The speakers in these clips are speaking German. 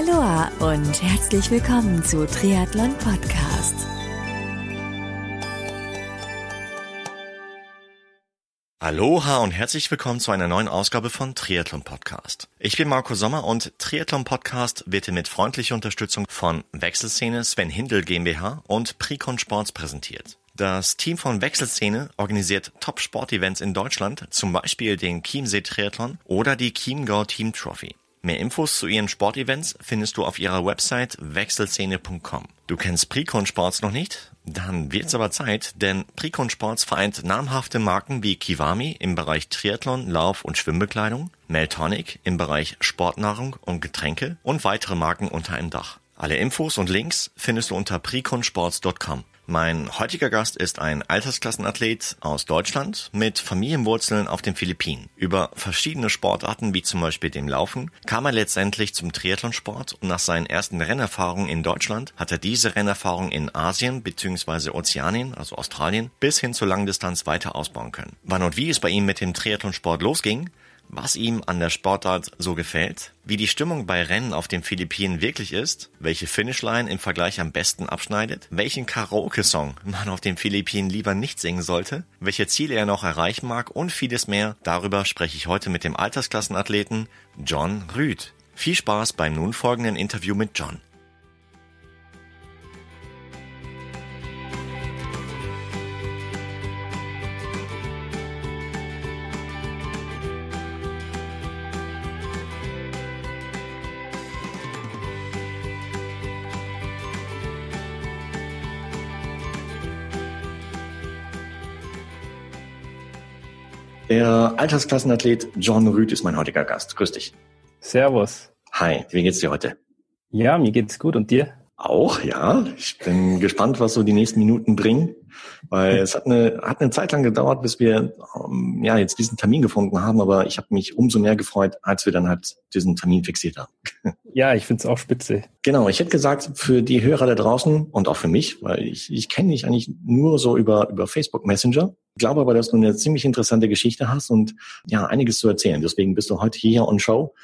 Aloha und herzlich willkommen zu Triathlon Podcast. Aloha und herzlich willkommen zu einer neuen Ausgabe von Triathlon Podcast. Ich bin Marco Sommer und Triathlon Podcast wird mit freundlicher Unterstützung von Wechselszene Sven Hindel GmbH und Precon Sports präsentiert. Das Team von Wechselszene organisiert Top-Sport-Events in Deutschland, zum Beispiel den Chiemsee Triathlon oder die Chiemgau Team Trophy. Mehr Infos zu ihren Sportevents findest du auf ihrer Website wechselszene.com. Du kennst Precon Sports noch nicht? Dann wird's aber Zeit, denn Precon Sports vereint namhafte Marken wie Kiwami im Bereich Triathlon, Lauf- und Schwimmbekleidung, Meltonic im Bereich Sportnahrung und Getränke und weitere Marken unter einem Dach. Alle Infos und Links findest du unter preconsports.com. Mein heutiger Gast ist ein Altersklassenathlet aus Deutschland mit Familienwurzeln auf den Philippinen. Über verschiedene Sportarten wie zum Beispiel dem Laufen kam er letztendlich zum Triathlonsport und nach seinen ersten Rennerfahrungen in Deutschland hat er diese Rennerfahrung in Asien bzw. Ozeanien, also Australien, bis hin zur Langdistanz weiter ausbauen können. Wann und wie es bei ihm mit dem Triathlonsport losging, was ihm an der Sportart so gefällt, wie die Stimmung bei Rennen auf den Philippinen wirklich ist, welche Finishline im Vergleich am besten abschneidet, welchen Karaoke-Song man auf den Philippinen lieber nicht singen sollte, welche Ziele er noch erreichen mag und vieles mehr, darüber spreche ich heute mit dem Altersklassenathleten John Rüd. Viel Spaß beim nun folgenden Interview mit John. Der Altersklassenathlet John Rüd ist mein heutiger Gast. Grüß dich. Servus. Hi, wie geht's dir heute? Ja, mir geht's gut. Und dir? Auch, ja. Ich bin gespannt, was so die nächsten Minuten bringen, weil es hat eine, hat eine Zeit lang gedauert, bis wir um, ja jetzt diesen Termin gefunden haben, aber ich habe mich umso mehr gefreut, als wir dann halt diesen Termin fixiert haben. Ja, ich find's auch spitze. Genau, ich hätte gesagt, für die Hörer da draußen und auch für mich, weil ich, ich kenne dich eigentlich nur so über, über Facebook Messenger, glaube aber, dass du eine ziemlich interessante Geschichte hast und ja, einiges zu erzählen. Deswegen bist du heute hier on Show.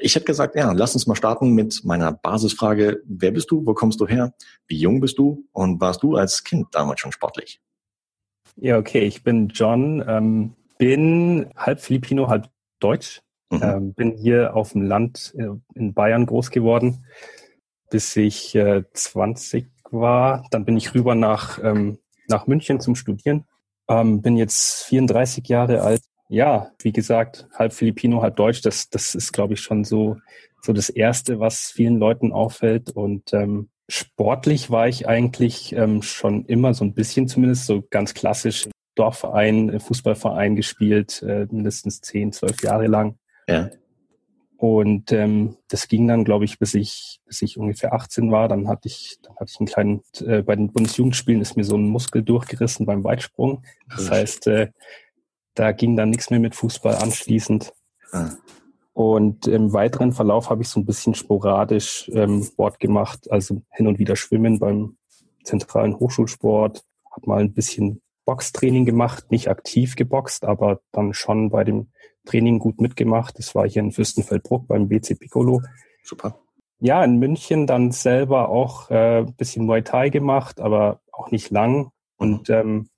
Ich hätte gesagt, ja, lass uns mal starten mit meiner Basisfrage. Wer bist du? Wo kommst du her? Wie jung bist du? Und warst du als Kind damals schon sportlich? Ja, okay, ich bin John, ähm, bin halb Filipino, halb Deutsch. Mhm. Ähm, bin hier auf dem Land äh, in Bayern groß geworden, bis ich äh, 20 war. Dann bin ich rüber nach, ähm, nach München zum Studieren. Ähm, bin jetzt 34 Jahre alt. Ja, wie gesagt, halb Filipino, halb Deutsch. Das, das ist, glaube ich, schon so, so das Erste, was vielen Leuten auffällt. Und ähm, sportlich war ich eigentlich ähm, schon immer so ein bisschen zumindest so ganz klassisch Dorfverein, Fußballverein gespielt, äh, mindestens zehn, zwölf Jahre lang. Ja. Und ähm, das ging dann, glaube ich, bis ich, bis ich ungefähr 18 war. Dann hatte ich, dann hatte ich einen kleinen, äh, bei den Bundesjugendspielen ist mir so ein Muskel durchgerissen beim Weitsprung. Das heißt, äh, da ging dann nichts mehr mit Fußball anschließend. Ah. Und im weiteren Verlauf habe ich so ein bisschen sporadisch ähm, Sport gemacht, also hin und wieder Schwimmen beim zentralen Hochschulsport, habe mal ein bisschen Boxtraining gemacht, nicht aktiv geboxt, aber dann schon bei dem Training gut mitgemacht. Das war hier in Fürstenfeldbruck beim BC Piccolo. Super. Ja, in München dann selber auch äh, bisschen Muay Thai gemacht, aber auch nicht lang. Und ähm,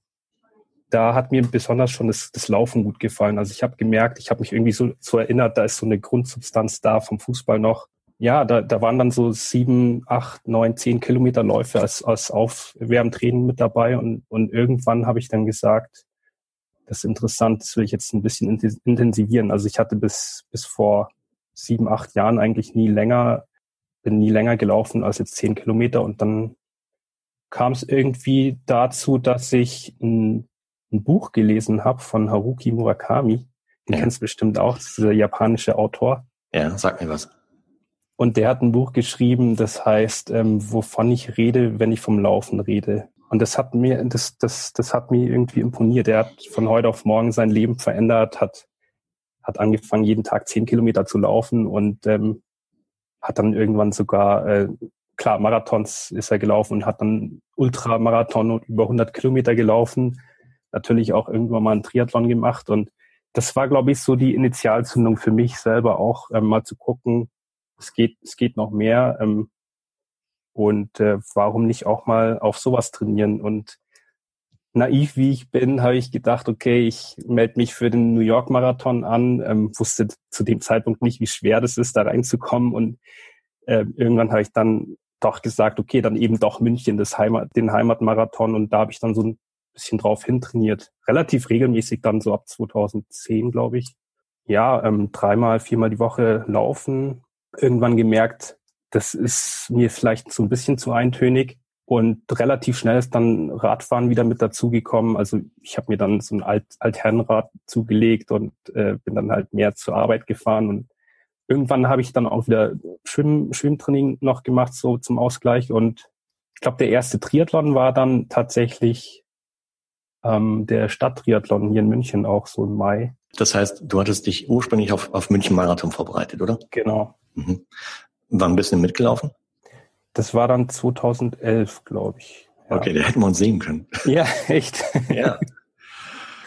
da hat mir besonders schon das, das Laufen gut gefallen. Also ich habe gemerkt, ich habe mich irgendwie so, so erinnert, da ist so eine Grundsubstanz da vom Fußball noch. Ja, da, da waren dann so sieben, acht, neun, zehn Kilometer Läufe als, als Aufwärmtraining mit dabei. Und, und irgendwann habe ich dann gesagt, das ist interessant, das will ich jetzt ein bisschen intensivieren. Also ich hatte bis, bis vor sieben, acht Jahren eigentlich nie länger, bin nie länger gelaufen als jetzt zehn Kilometer. Und dann kam es irgendwie dazu, dass ich ein, ein Buch gelesen habe von Haruki Murakami. Den Ja. kennst du bestimmt auch, das ist dieser japanische Autor. Ja, sag mir was. Und der hat ein Buch geschrieben, das heißt, ähm, wovon ich rede, wenn ich vom Laufen rede. Und das hat mir, das, das, das hat mir irgendwie imponiert. Er hat von heute auf morgen sein Leben verändert, hat, hat angefangen, jeden Tag zehn Kilometer zu laufen und ähm, hat dann irgendwann sogar, äh, klar, Marathons ist er gelaufen und hat dann Ultramarathon und über 100 Kilometer gelaufen. Natürlich auch irgendwann mal einen Triathlon gemacht und das war, glaube ich, so die Initialzündung für mich selber auch, ähm, mal zu gucken, es geht, es geht noch mehr. Ähm, und äh, warum nicht auch mal auf sowas trainieren? Und naiv wie ich bin, habe ich gedacht, okay, ich melde mich für den New York Marathon an, ähm, wusste zu dem Zeitpunkt nicht, wie schwer das ist, da reinzukommen. Und äh, irgendwann habe ich dann doch gesagt, okay, dann eben doch München, das Heimat, den Heimatmarathon. Und da habe ich dann so ein bisschen drauf hintrainiert. Relativ regelmäßig dann so ab 2010, glaube ich. Ja, ähm, dreimal, viermal die Woche laufen. Irgendwann gemerkt, das ist mir vielleicht so ein bisschen zu eintönig. Und relativ schnell ist dann Radfahren wieder mit dazugekommen. Also ich habe mir dann so ein Alt Altherrenrad zugelegt und äh, bin dann halt mehr zur Arbeit gefahren. Und irgendwann habe ich dann auch wieder Schwimm Schwimmtraining noch gemacht, so zum Ausgleich. Und ich glaube, der erste Triathlon war dann tatsächlich ähm, der Stadttriathlon hier in München auch so im Mai. Das heißt, du hattest dich ursprünglich auf, auf München Marathon vorbereitet, oder? Genau. Mhm. Wann bist du mitgelaufen? Das war dann 2011, glaube ich. Ja. Okay, da hätten wir uns sehen können. Ja, echt. Ja.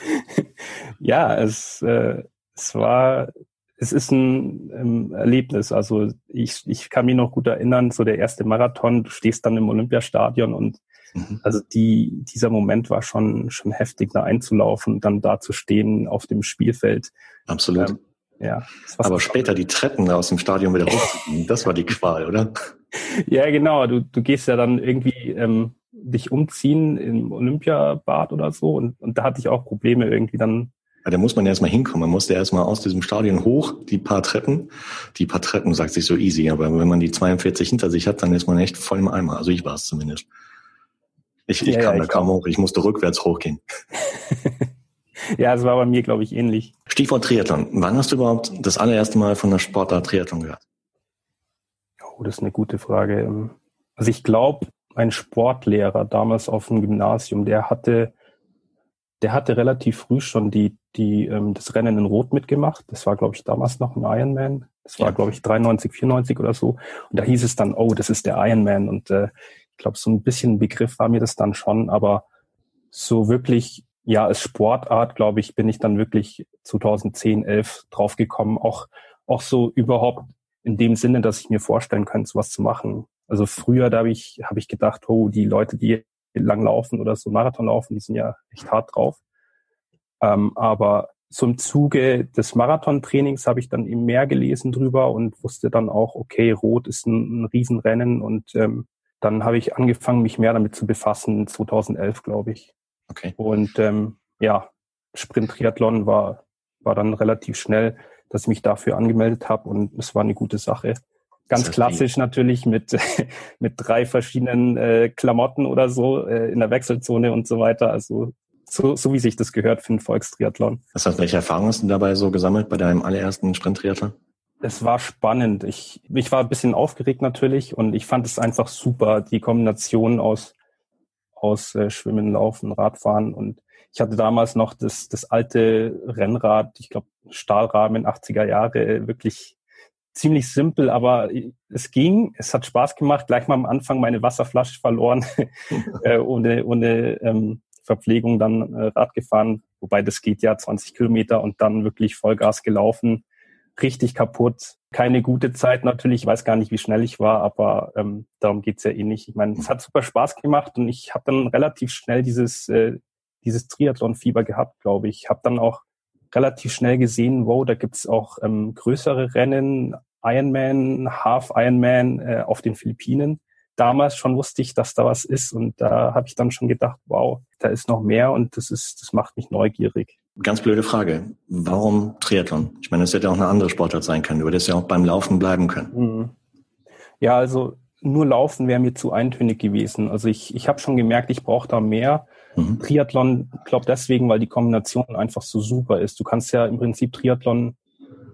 ja, es, äh, es war, es ist ein ähm, Erlebnis. Also ich, ich kann mich noch gut erinnern, so der erste Marathon, du stehst dann im Olympiastadion und mhm. also die, dieser Moment war schon, schon heftig, da einzulaufen und dann da zu stehen auf dem Spielfeld. Absolut. Ähm, ja. Aber später die Treppen aus dem Stadion wieder hochzugehen, das war die Qual, oder? Ja, genau. Du, du gehst ja dann irgendwie ähm, dich umziehen im Olympiabad oder so und, und da hatte ich auch Probleme irgendwie dann. Ja, da muss man erstmal hinkommen. Man musste erstmal aus diesem Stadion hoch, die paar Treppen. Die paar Treppen sagt sich so easy, aber wenn man die 42 hinter sich hat, dann ist man echt voll im Eimer. Also ich war es zumindest. Ich, ich ja, kam ja, da kaum hoch, ich musste rückwärts hochgehen. ja, es war bei mir, glaube ich, ähnlich. Stichwort Triathlon. Wann hast du überhaupt das allererste Mal von der Sportart Triathlon gehört? Oh, das ist eine gute Frage. Also ich glaube, mein Sportlehrer damals auf dem Gymnasium, der hatte, der hatte relativ früh schon die, die, ähm, das Rennen in Rot mitgemacht. Das war, glaube ich, damals noch ein Ironman. Das war, ja. glaube ich, 93, 94 oder so. Und da hieß es dann, oh, das ist der Ironman. Und äh, ich glaube, so ein bisschen Begriff war mir das dann schon, aber so wirklich, ja, als Sportart, glaube ich, bin ich dann wirklich 2010, 11 draufgekommen, auch, auch so überhaupt in dem Sinne, dass ich mir vorstellen könnte, sowas zu machen. Also früher, da habe ich, hab ich gedacht, oh, die Leute, die lang laufen oder so Marathon laufen, die sind ja echt hart drauf. Ähm, aber so im Zuge des Marathontrainings habe ich dann eben mehr gelesen drüber und wusste dann auch, okay, Rot ist ein, ein Riesenrennen und ähm, dann habe ich angefangen, mich mehr damit zu befassen, 2011, glaube ich. Okay. Und ähm, ja, Sprint-Triathlon war, war dann relativ schnell dass ich mich dafür angemeldet habe und es war eine gute Sache. Ganz klassisch natürlich mit, mit drei verschiedenen äh, Klamotten oder so äh, in der Wechselzone und so weiter. Also so, so wie sich das gehört für einen Volkstriathlon. Das heißt, welche Erfahrungen hast du dabei so gesammelt bei deinem allerersten Sprint-Triathlon? Es war spannend. Ich, ich war ein bisschen aufgeregt natürlich und ich fand es einfach super, die Kombination aus, aus äh, Schwimmen, Laufen, Radfahren und ich hatte damals noch das, das alte Rennrad, ich glaube Stahlrahmen 80er Jahre, wirklich ziemlich simpel, aber es ging, es hat Spaß gemacht. Gleich mal am Anfang meine Wasserflasche verloren, äh, ohne, ohne ähm, Verpflegung dann äh, Rad gefahren, wobei das geht ja 20 Kilometer und dann wirklich Vollgas gelaufen, richtig kaputt. Keine gute Zeit natürlich, ich weiß gar nicht, wie schnell ich war, aber ähm, darum geht's ja eh nicht. Ich meine, es hat super Spaß gemacht und ich habe dann relativ schnell dieses äh, dieses Triathlon-Fieber gehabt, glaube ich. Habe dann auch relativ schnell gesehen, wow, da gibt's auch ähm, größere Rennen, Ironman, Half Ironman äh, auf den Philippinen. Damals schon wusste ich, dass da was ist und da habe ich dann schon gedacht, wow, da ist noch mehr und das ist, das macht mich neugierig. Ganz blöde Frage. Warum Triathlon? Ich meine, es hätte auch eine andere Sportart sein können. Du hättest ja auch beim Laufen bleiben können. Mhm. Ja, also nur Laufen wäre mir zu eintönig gewesen. Also ich, ich habe schon gemerkt, ich brauche da mehr. Mhm. Triathlon, glaube deswegen, weil die Kombination einfach so super ist. Du kannst ja im Prinzip Triathlon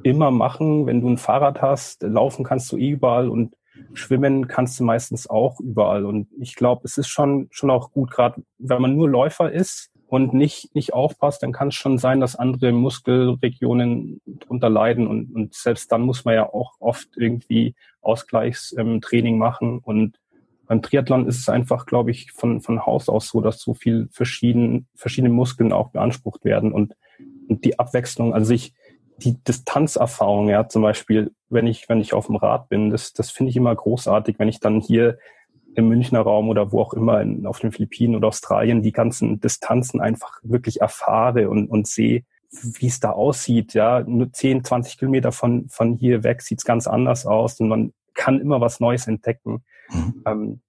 immer machen, wenn du ein Fahrrad hast. Laufen kannst du eh überall und schwimmen kannst du meistens auch überall. Und ich glaube, es ist schon, schon auch gut, gerade wenn man nur Läufer ist und nicht, nicht aufpasst, dann kann es schon sein, dass andere Muskelregionen drunter leiden. Und, und selbst dann muss man ja auch oft irgendwie Ausgleichstraining ähm, machen. Und beim Triathlon ist es einfach, glaube ich, von, von Haus aus so, dass so viel verschieden, verschiedene Muskeln auch beansprucht werden und, und die Abwechslung. Also ich, die Distanzerfahrung, ja, zum Beispiel, wenn ich, wenn ich auf dem Rad bin, das, das finde ich immer großartig, wenn ich dann hier im Münchner Raum oder wo auch immer in, auf den Philippinen oder Australien die ganzen Distanzen einfach wirklich erfahre und, und sehe, wie es da aussieht. Ja, nur 10, 20 Kilometer von, von hier weg sieht es ganz anders aus und man kann immer was Neues entdecken. Mhm. Ähm,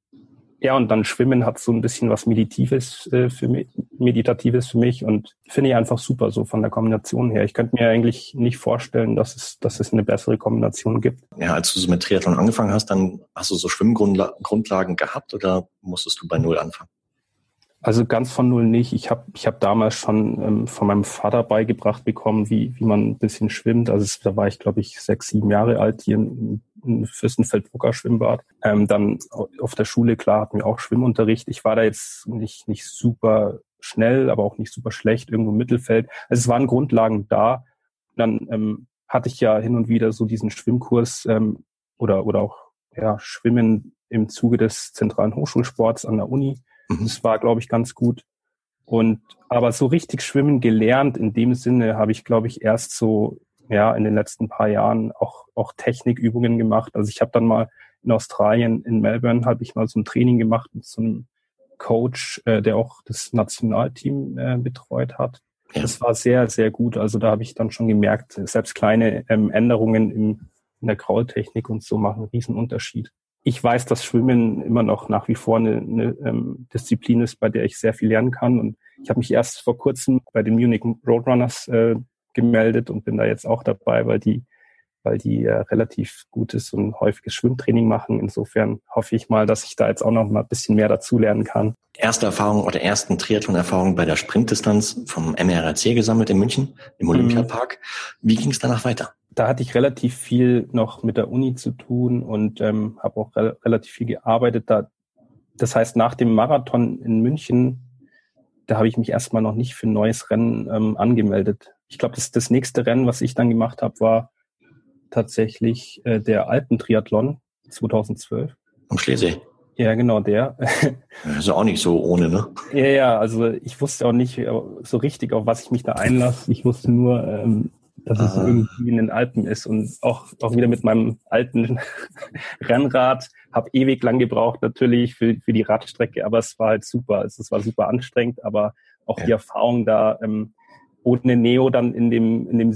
ja, und dann Schwimmen hat so ein bisschen was Meditatives, äh, für mich, Meditatives für mich und finde ich einfach super so von der Kombination her. Ich könnte mir eigentlich nicht vorstellen, dass es, dass es eine bessere Kombination gibt. Ja, als du so mit Triathlon angefangen hast, dann hast du so Schwimmgrundlagen gehabt oder musstest du bei Null anfangen? Also ganz von Null nicht. Ich habe ich hab damals schon ähm, von meinem Vater beigebracht bekommen, wie, wie man ein bisschen schwimmt. Also es, da war ich, glaube ich, sechs, sieben Jahre alt hier in Fürstenfeldbrucker Schwimmbad. Ähm, dann auf der Schule, klar, hatten wir auch Schwimmunterricht. Ich war da jetzt nicht, nicht super schnell, aber auch nicht super schlecht, irgendwo im Mittelfeld. Also es waren Grundlagen da. Dann ähm, hatte ich ja hin und wieder so diesen Schwimmkurs ähm, oder, oder auch ja, Schwimmen im Zuge des zentralen Hochschulsports an der Uni Mhm. Das war, glaube ich, ganz gut. Und aber so richtig schwimmen gelernt in dem Sinne habe ich, glaube ich, erst so ja in den letzten paar Jahren auch auch Technikübungen gemacht. Also ich habe dann mal in Australien in Melbourne habe ich mal so ein Training gemacht mit so einem Coach, äh, der auch das Nationalteam äh, betreut hat. Das war sehr sehr gut. Also da habe ich dann schon gemerkt, selbst kleine ähm, Änderungen in, in der Kraultechnik und so machen einen riesen Unterschied ich weiß, dass Schwimmen immer noch nach wie vor eine, eine ähm, Disziplin ist, bei der ich sehr viel lernen kann. Und ich habe mich erst vor kurzem bei den Munich Roadrunners äh, gemeldet und bin da jetzt auch dabei, weil die, weil die äh, relativ gutes und häufiges Schwimmtraining machen. Insofern hoffe ich mal, dass ich da jetzt auch noch mal ein bisschen mehr dazu lernen kann. Erste Erfahrung oder ersten Triathlon-Erfahrung bei der Sprintdistanz vom MRC gesammelt in München im mhm. Olympiapark. Wie ging es danach weiter? da hatte ich relativ viel noch mit der Uni zu tun und ähm, habe auch re relativ viel gearbeitet. Da, das heißt, nach dem Marathon in München, da habe ich mich erstmal noch nicht für ein neues Rennen ähm, angemeldet. Ich glaube, das, das nächste Rennen, was ich dann gemacht habe, war tatsächlich äh, der Alpentriathlon 2012. Am Schlesee. Ja, genau, der. Ist auch nicht so ohne, ne? Ja, ja, also ich wusste auch nicht äh, so richtig, auf was ich mich da einlasse. Ich wusste nur, ähm, dass es irgendwie in den Alpen ist und auch, auch wieder mit meinem alten Rennrad, habe ewig lang gebraucht natürlich für, für die Radstrecke, aber es war halt super. Also es war super anstrengend, aber auch ja. die Erfahrung da, ähm, ohne Neo dann in dem, in dem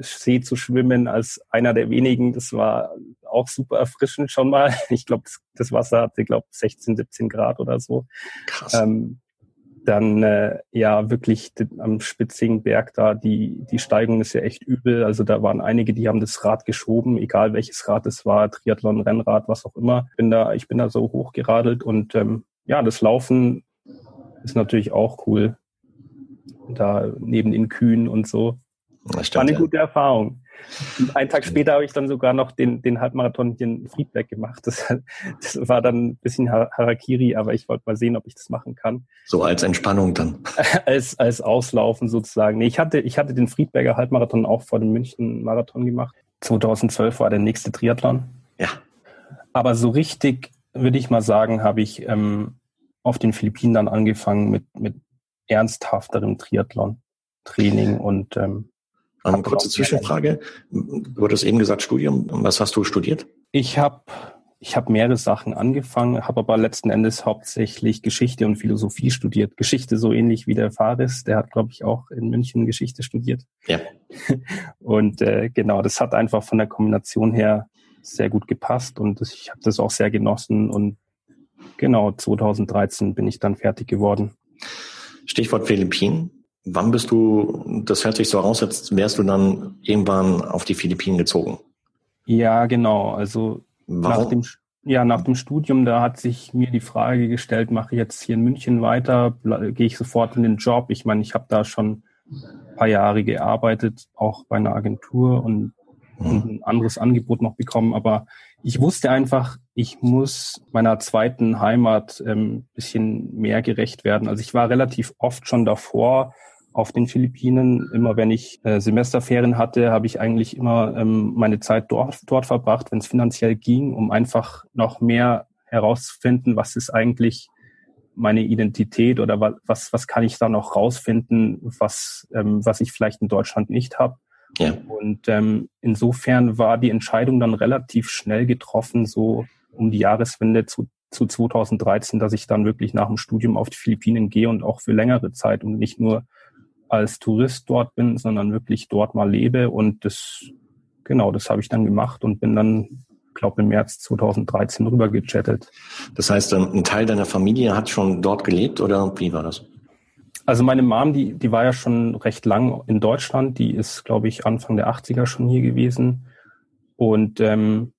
See zu schwimmen als einer der wenigen, das war auch super erfrischend schon mal. Ich glaube, das, Wasser hatte, glaube 16, 17 Grad oder so. Krass. Ähm, dann äh, ja wirklich am spitzigen Berg da, die, die Steigung ist ja echt übel. Also da waren einige, die haben das Rad geschoben, egal welches Rad es war, Triathlon, Rennrad, was auch immer. Bin da, ich bin da so hochgeradelt und ähm, ja, das Laufen ist natürlich auch cool. Da neben den Kühen und so. Das stimmt, War eine ja. gute Erfahrung. Und einen Tag später habe ich dann sogar noch den, den Halbmarathon hier in Friedberg gemacht. Das, das war dann ein bisschen Harakiri, aber ich wollte mal sehen, ob ich das machen kann. So als Entspannung dann? als, als Auslaufen sozusagen. Nee, ich hatte, ich hatte den Friedberger Halbmarathon auch vor dem München Marathon gemacht. 2012 war der nächste Triathlon. Ja. Aber so richtig, würde ich mal sagen, habe ich ähm, auf den Philippinen dann angefangen mit, mit ernsthafterem Triathlon. Training und ähm, eine kurze Zwischenfrage. Du hattest eben gesagt Studium. Was hast du studiert? Ich habe ich hab mehrere Sachen angefangen, habe aber letzten Endes hauptsächlich Geschichte und Philosophie studiert. Geschichte so ähnlich wie der Faris, der hat, glaube ich, auch in München Geschichte studiert. Ja. Und äh, genau, das hat einfach von der Kombination her sehr gut gepasst und ich habe das auch sehr genossen und genau 2013 bin ich dann fertig geworden. Stichwort Philippinen. Wann bist du, das hört sich so aus, als wärst du dann irgendwann auf die Philippinen gezogen? Ja, genau. Also Warum? nach dem, ja, nach dem Studium, da hat sich mir die Frage gestellt, mache ich jetzt hier in München weiter, gehe ich sofort in den Job? Ich meine, ich habe da schon ein paar Jahre gearbeitet, auch bei einer Agentur und, mhm. und ein anderes Angebot noch bekommen, aber ich wusste einfach, ich muss meiner zweiten Heimat ähm, bisschen mehr gerecht werden. Also ich war relativ oft schon davor, auf den Philippinen. Immer wenn ich äh, Semesterferien hatte, habe ich eigentlich immer ähm, meine Zeit dort, dort verbracht, wenn es finanziell ging, um einfach noch mehr herauszufinden, was ist eigentlich meine Identität oder was, was, was kann ich da noch rausfinden, was, ähm, was ich vielleicht in Deutschland nicht habe. Ja. Und ähm, insofern war die Entscheidung dann relativ schnell getroffen, so um die Jahreswende zu, zu 2013, dass ich dann wirklich nach dem Studium auf die Philippinen gehe und auch für längere Zeit und nicht nur als Tourist dort bin, sondern wirklich dort mal lebe. Und das, genau, das habe ich dann gemacht und bin dann, glaube im März 2013 rüber gechattet. Das heißt, ein Teil deiner Familie hat schon dort gelebt oder wie war das? Also meine Mom, die, die war ja schon recht lang in Deutschland. Die ist, glaube ich, Anfang der 80er schon hier gewesen. Und ähm,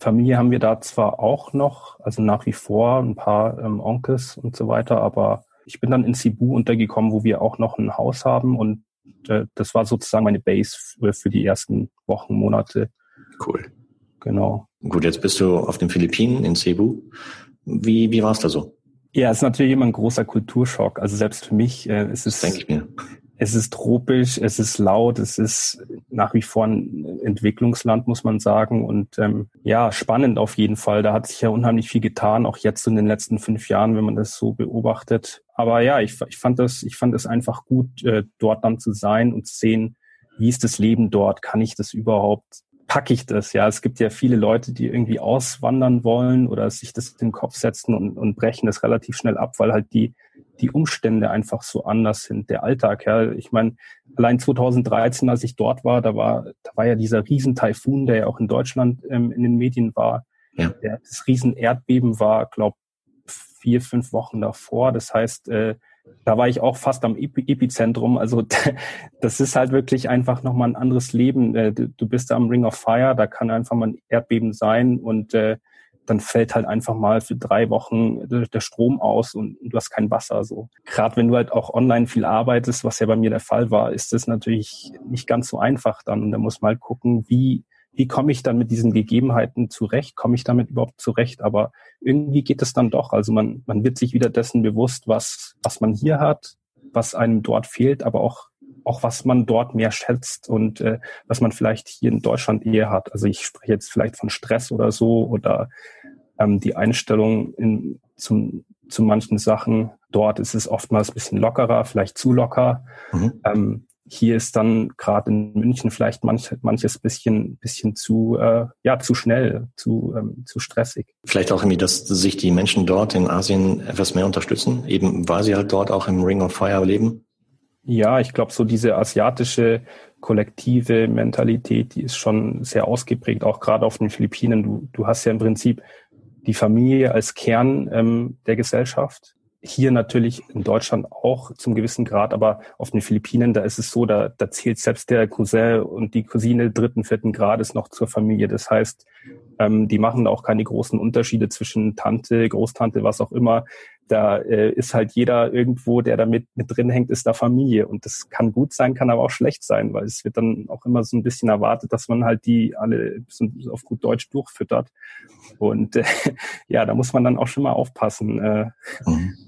Familie haben wir da zwar auch noch, also nach wie vor ein paar ähm, Onkels und so weiter, aber ich bin dann in Cebu untergekommen, wo wir auch noch ein Haus haben und äh, das war sozusagen meine Base für, für die ersten Wochen, Monate. Cool. Genau. Gut, jetzt bist du auf den Philippinen in Cebu. Wie, wie war es da so? Ja, es ist natürlich immer ein großer Kulturschock. Also selbst für mich äh, ist es. Ich mir. Es ist tropisch, es ist laut, es ist nach wie vor ein Entwicklungsland, muss man sagen. Und ähm, ja, spannend auf jeden Fall. Da hat sich ja unheimlich viel getan, auch jetzt in den letzten fünf Jahren, wenn man das so beobachtet. Aber ja, ich, ich fand das, ich fand es einfach gut, äh, dort dann zu sein und zu sehen, wie ist das Leben dort? Kann ich das überhaupt packe ich das? Ja, es gibt ja viele Leute, die irgendwie auswandern wollen oder sich das in den Kopf setzen und, und brechen das relativ schnell ab, weil halt die, die Umstände einfach so anders sind. Der Alltag, ja. Ich meine, allein 2013, als ich dort war, da war, da war ja dieser Riesentaifun, der ja auch in Deutschland ähm, in den Medien war. Ja. Der, das Riesenerdbeben war, glaube vier, fünf Wochen davor. Das heißt, äh, da war ich auch fast am Epizentrum. Also das ist halt wirklich einfach nochmal ein anderes Leben. Äh, du bist da am Ring of Fire, da kann einfach mal ein Erdbeben sein und äh, dann fällt halt einfach mal für drei Wochen der Strom aus und du hast kein Wasser. So gerade wenn du halt auch online viel arbeitest, was ja bei mir der Fall war, ist das natürlich nicht ganz so einfach dann. Und da muss man halt gucken, wie wie komme ich dann mit diesen Gegebenheiten zurecht? Komme ich damit überhaupt zurecht? Aber irgendwie geht es dann doch. Also man, man wird sich wieder dessen bewusst, was, was man hier hat, was einem dort fehlt, aber auch, auch was man dort mehr schätzt und äh, was man vielleicht hier in Deutschland eher hat. Also ich spreche jetzt vielleicht von Stress oder so oder ähm, die Einstellung in, zum, zu manchen Sachen. Dort ist es oftmals ein bisschen lockerer, vielleicht zu locker. Mhm. Ähm, hier ist dann gerade in München vielleicht manch, manches bisschen, bisschen zu, äh, ja, zu schnell, zu, ähm, zu stressig. Vielleicht auch irgendwie, dass sich die Menschen dort in Asien etwas mehr unterstützen, eben weil sie halt dort auch im Ring of Fire leben? Ja, ich glaube, so diese asiatische kollektive Mentalität, die ist schon sehr ausgeprägt, auch gerade auf den Philippinen. Du, du hast ja im Prinzip die Familie als Kern ähm, der Gesellschaft hier natürlich in Deutschland auch zum gewissen Grad, aber auf den Philippinen, da ist es so, da, da zählt selbst der Cousin und die Cousine dritten, vierten Grades noch zur Familie. Das heißt, ähm, die machen da auch keine großen Unterschiede zwischen Tante, Großtante, was auch immer. Da äh, ist halt jeder irgendwo, der da mit, mit drin hängt, ist da Familie. Und das kann gut sein, kann aber auch schlecht sein, weil es wird dann auch immer so ein bisschen erwartet, dass man halt die alle auf gut Deutsch durchfüttert. Und äh, ja, da muss man dann auch schon mal aufpassen. Äh, mhm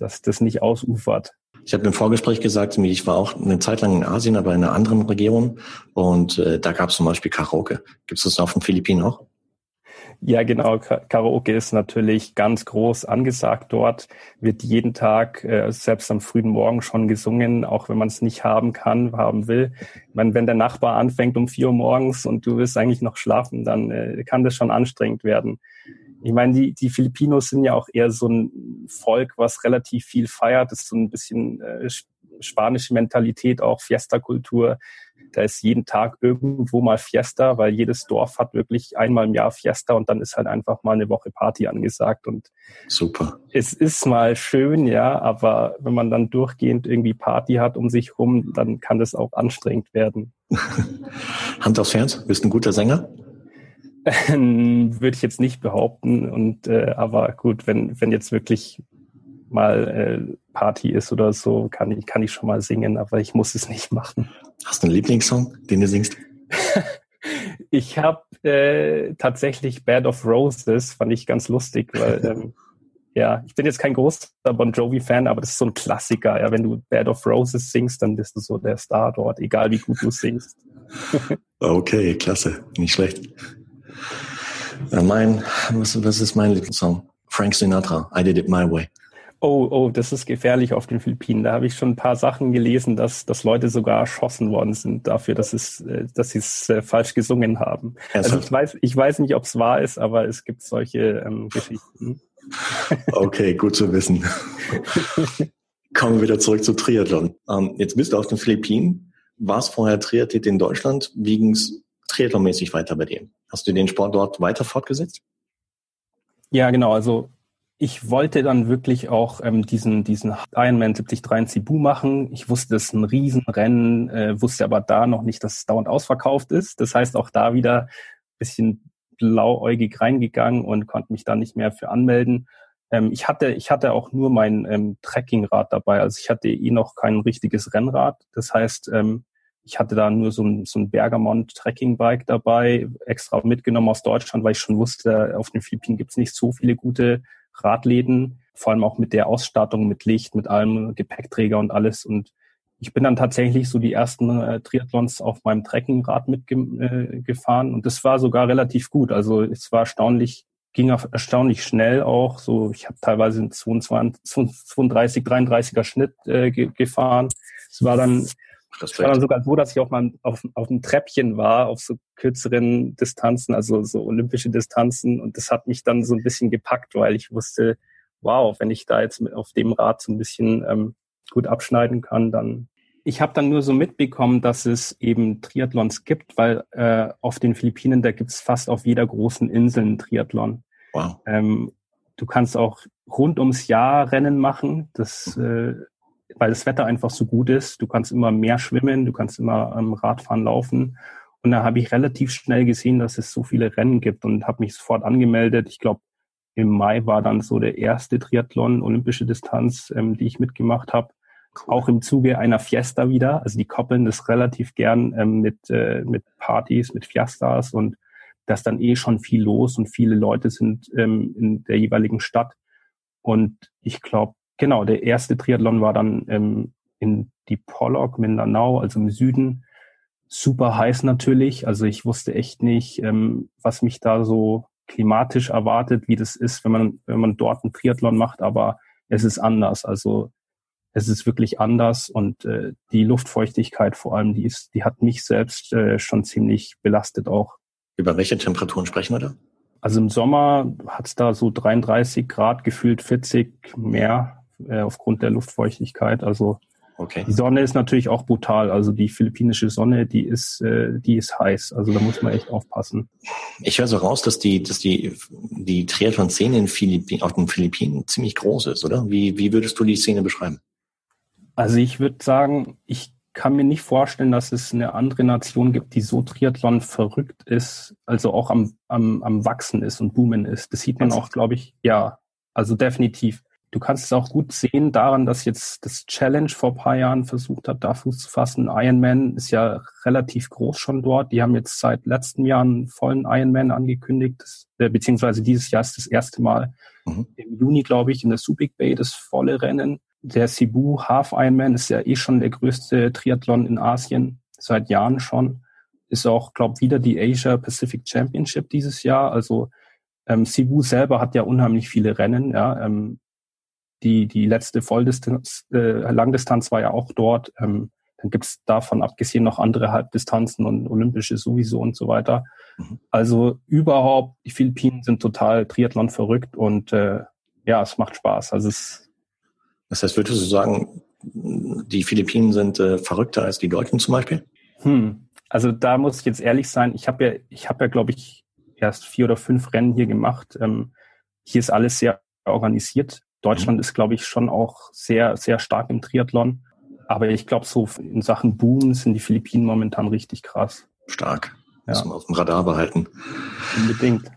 dass das nicht ausufert. Ich habe im Vorgespräch gesagt, ich war auch eine Zeit lang in Asien, aber in einer anderen Region und äh, da gab es zum Beispiel Karaoke. Gibt es das auf den Philippinen auch? Ja, genau. Karaoke ist natürlich ganz groß angesagt dort, wird jeden Tag, äh, selbst am frühen Morgen schon gesungen, auch wenn man es nicht haben kann, haben will. Ich meine, wenn der Nachbar anfängt um vier Uhr morgens und du willst eigentlich noch schlafen, dann äh, kann das schon anstrengend werden. Ich meine, die, die Filipinos sind ja auch eher so ein Volk, was relativ viel feiert. Das ist so ein bisschen äh, spanische Mentalität, auch Fiesta-Kultur. Da ist jeden Tag irgendwo mal Fiesta, weil jedes Dorf hat wirklich einmal im Jahr Fiesta und dann ist halt einfach mal eine Woche Party angesagt. Und super. Es ist mal schön, ja, aber wenn man dann durchgehend irgendwie Party hat um sich rum, dann kann das auch anstrengend werden. Hand aufs Herz, bist ein guter Sänger? Würde ich jetzt nicht behaupten. Und äh, aber gut, wenn, wenn jetzt wirklich mal äh, Party ist oder so, kann ich, kann ich schon mal singen, aber ich muss es nicht machen. Hast du einen Lieblingssong, den du singst? ich habe äh, tatsächlich Bad of Roses, fand ich ganz lustig, weil ähm, ja, ich bin jetzt kein großer Bon Jovi-Fan, aber das ist so ein Klassiker. Ja, wenn du Bad of Roses singst, dann bist du so der Star dort, egal wie gut du singst. okay, klasse, nicht schlecht. Ja, mein, was, was ist mein Lieblingssong? Frank Sinatra, I Did It My Way. Oh, oh, das ist gefährlich auf den Philippinen. Da habe ich schon ein paar Sachen gelesen, dass, dass Leute sogar erschossen worden sind dafür, dass es, äh, dass sie es äh, falsch gesungen haben. Also ich weiß, ich weiß nicht, ob es wahr ist, aber es gibt solche ähm, Geschichten. Okay, gut zu wissen. Kommen wir wieder zurück zu Triathlon. Ähm, jetzt bist du auf den Philippinen, warst vorher Triathlet in Deutschland. Wie ging es triathlonmäßig weiter bei dir? Hast du den Sport dort weiter fortgesetzt? Ja, genau. Also ich wollte dann wirklich auch ähm, diesen, diesen Ironman 73 in Cebu machen. Ich wusste, es ist ein Riesenrennen, äh, wusste aber da noch nicht, dass es dauernd ausverkauft ist. Das heißt, auch da wieder ein bisschen blauäugig reingegangen und konnte mich da nicht mehr für anmelden. Ähm, ich hatte, ich hatte auch nur mein ähm, Trekkingrad dabei. Also ich hatte eh noch kein richtiges Rennrad. Das heißt, ähm, ich hatte da nur so ein, so ein Bergamont Trekkingbike dabei, extra mitgenommen aus Deutschland, weil ich schon wusste, auf den Philippinen gibt es nicht so viele gute Radläden, vor allem auch mit der Ausstattung, mit Licht, mit allem Gepäckträger und alles. Und ich bin dann tatsächlich so die ersten äh, Triathlons auf meinem Trekkingrad mitgefahren äh, und das war sogar relativ gut. Also es war erstaunlich, ging erstaunlich schnell auch. So, ich habe teilweise einen 22, 32, 33er Schnitt äh, ge gefahren. Es war dann das war dann sogar so, dass ich auch mal auf, auf einem Treppchen war, auf so kürzeren Distanzen, also so olympische Distanzen. Und das hat mich dann so ein bisschen gepackt, weil ich wusste, wow, wenn ich da jetzt mit auf dem Rad so ein bisschen ähm, gut abschneiden kann, dann. Ich habe dann nur so mitbekommen, dass es eben Triathlons gibt, weil äh, auf den Philippinen, da gibt's fast auf jeder großen Insel einen Triathlon. Wow. Ähm, du kannst auch rund ums Jahr Rennen machen. Das äh, weil das Wetter einfach so gut ist. Du kannst immer mehr schwimmen, du kannst immer ähm, Radfahren laufen. Und da habe ich relativ schnell gesehen, dass es so viele Rennen gibt und habe mich sofort angemeldet. Ich glaube, im Mai war dann so der erste Triathlon, olympische Distanz, ähm, die ich mitgemacht habe. Auch im Zuge einer Fiesta wieder. Also die koppeln das relativ gern ähm, mit, äh, mit Partys, mit Fiestas und da ist dann eh schon viel los und viele Leute sind ähm, in der jeweiligen Stadt. Und ich glaube, Genau, der erste Triathlon war dann ähm, in die Pollock, Mindanao, also im Süden. Super heiß natürlich. Also ich wusste echt nicht, ähm, was mich da so klimatisch erwartet, wie das ist, wenn man, wenn man dort einen Triathlon macht, aber es ist anders. Also es ist wirklich anders und äh, die Luftfeuchtigkeit vor allem, die ist, die hat mich selbst äh, schon ziemlich belastet auch. Über welche Temperaturen sprechen wir da? Also im Sommer hat es da so 33 Grad, gefühlt 40 mehr äh, aufgrund der Luftfeuchtigkeit. Also okay. die Sonne ist natürlich auch brutal. Also die philippinische Sonne, die ist, äh, die ist heiß. Also da muss man echt aufpassen. Ich höre so raus, dass die, dass die, die Triathlon-Szene in Philippinen, auf den Philippinen ziemlich groß ist, oder? Wie, wie würdest du die Szene beschreiben? Also ich würde sagen, ich kann mir nicht vorstellen, dass es eine andere Nation gibt, die so Triathlon verrückt ist, also auch am, am, am Wachsen ist und boomen ist. Das sieht man auch, glaube ich, ja, also definitiv. Du kannst es auch gut sehen daran, dass jetzt das Challenge vor ein paar Jahren versucht hat, da Fuß zu fassen. Ironman ist ja relativ groß schon dort. Die haben jetzt seit letztem Jahr einen vollen Ironman angekündigt, das, äh, beziehungsweise dieses Jahr ist das erste Mal mhm. im Juni, glaube ich, in der Subic Bay das volle Rennen. Der Cebu Half Ironman ist ja eh schon der größte Triathlon in Asien, seit Jahren schon. Ist auch, glaube wieder die Asia Pacific Championship dieses Jahr. Also ähm, Cebu selber hat ja unheimlich viele Rennen. Ja, ähm, die, die letzte Volldistanz, äh, Langdistanz war ja auch dort. Ähm, dann gibt es davon abgesehen noch andere Halbdistanzen und olympische sowieso und so weiter. Mhm. Also überhaupt, die Philippinen sind total Triathlon verrückt und äh, ja, es macht Spaß. Also es das heißt, würdest du sagen, die Philippinen sind äh, verrückter als die Deutschen zum Beispiel? Hm. Also da muss ich jetzt ehrlich sein, ich habe ja, ich habe ja, glaube ich, erst vier oder fünf Rennen hier gemacht. Ähm, hier ist alles sehr organisiert. Deutschland mhm. ist, glaube ich, schon auch sehr, sehr stark im Triathlon. Aber ich glaube, so in Sachen Boom sind die Philippinen momentan richtig krass. Stark. Ja. Muss man auf dem Radar behalten. Unbedingt.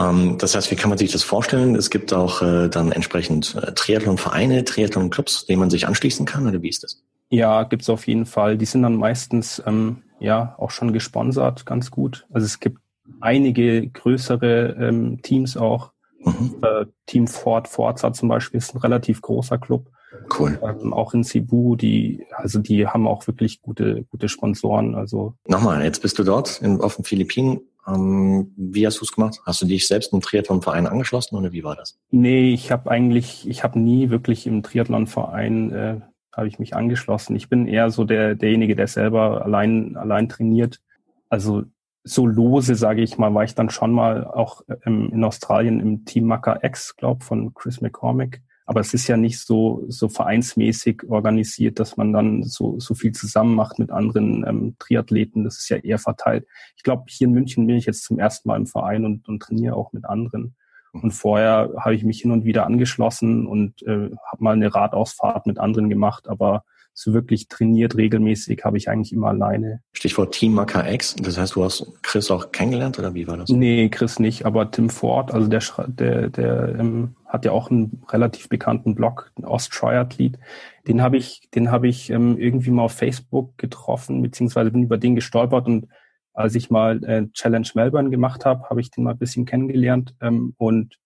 Ähm, das heißt, wie kann man sich das vorstellen? Es gibt auch äh, dann entsprechend äh, Triathlon-Vereine, Triathlon-Clubs, denen man sich anschließen kann, oder wie ist das? Ja, gibt's auf jeden Fall. Die sind dann meistens ähm, ja auch schon gesponsert, ganz gut. Also es gibt einige größere ähm, Teams auch, Mhm. Äh, Team Ford Forza zum Beispiel ist ein relativ großer Club. Cool. Ähm, auch in Cebu, die, also die haben auch wirklich gute, gute Sponsoren. Also nochmal, jetzt bist du dort in, auf den Philippinen. Ähm, wie hast du es gemacht? Hast du dich selbst im Triathlonverein angeschlossen oder wie war das? Nee, ich habe eigentlich, ich habe nie wirklich im Triathlonverein äh, habe ich mich angeschlossen. Ich bin eher so der derjenige, der selber allein allein trainiert. Also so lose, sage ich mal, war ich dann schon mal auch ähm, in Australien im Team Maka X, glaube von Chris McCormick. Aber es ist ja nicht so, so vereinsmäßig organisiert, dass man dann so, so viel zusammen macht mit anderen ähm, Triathleten. Das ist ja eher verteilt. Ich glaube, hier in München bin ich jetzt zum ersten Mal im Verein und, und trainiere auch mit anderen. Und vorher habe ich mich hin und wieder angeschlossen und äh, habe mal eine Radausfahrt mit anderen gemacht, aber so wirklich trainiert regelmäßig habe ich eigentlich immer alleine. Stichwort Team X. Das heißt, du hast Chris auch kennengelernt oder wie war das? Nee, Chris nicht, aber Tim Ford, also der, der, der ähm, hat ja auch einen relativ bekannten Blog, Ost-Triathlete. Den habe ich, den habe ich ähm, irgendwie mal auf Facebook getroffen, beziehungsweise bin über den gestolpert und als ich mal äh, Challenge Melbourne gemacht habe, habe ich den mal ein bisschen kennengelernt. Ähm, und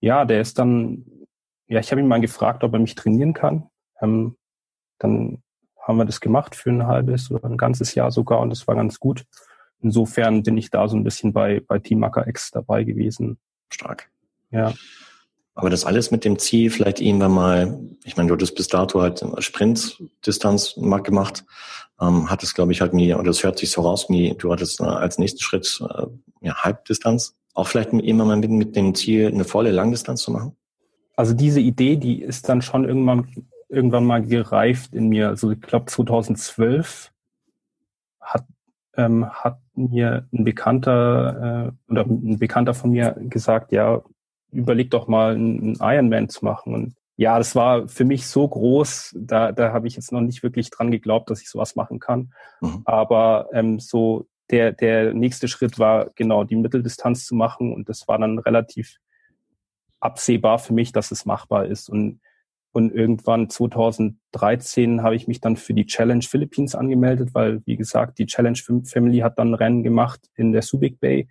ja, der ist dann, ja, ich habe ihn mal gefragt, ob er mich trainieren kann. Ähm, dann haben wir das gemacht für ein halbes oder ein ganzes Jahr sogar und das war ganz gut. Insofern bin ich da so ein bisschen bei, bei Team Macker X dabei gewesen. Stark. Ja. Aber das alles mit dem Ziel, vielleicht irgendwann mal, ich meine, du hattest bis dato halt Sprintdistanz gemacht, ähm, hattest, glaube ich, halt nie, oder das hört sich so raus, wie du hattest äh, als nächsten Schritt äh, ja, Halbdistanz. Auch vielleicht immer mal mit, mit dem Ziel, eine volle Langdistanz zu machen? Also diese Idee, die ist dann schon irgendwann irgendwann mal gereift in mir. Also ich glaube 2012 hat, ähm, hat mir ein Bekannter äh, oder ein Bekannter von mir gesagt, ja, überleg doch mal einen Ironman zu machen. Und ja, das war für mich so groß, da, da habe ich jetzt noch nicht wirklich dran geglaubt, dass ich sowas machen kann. Mhm. Aber ähm, so der, der nächste Schritt war genau die Mitteldistanz zu machen und das war dann relativ absehbar für mich, dass es machbar ist. Und und irgendwann 2013 habe ich mich dann für die Challenge Philippines angemeldet, weil, wie gesagt, die Challenge Family hat dann ein Rennen gemacht in der Subic Bay.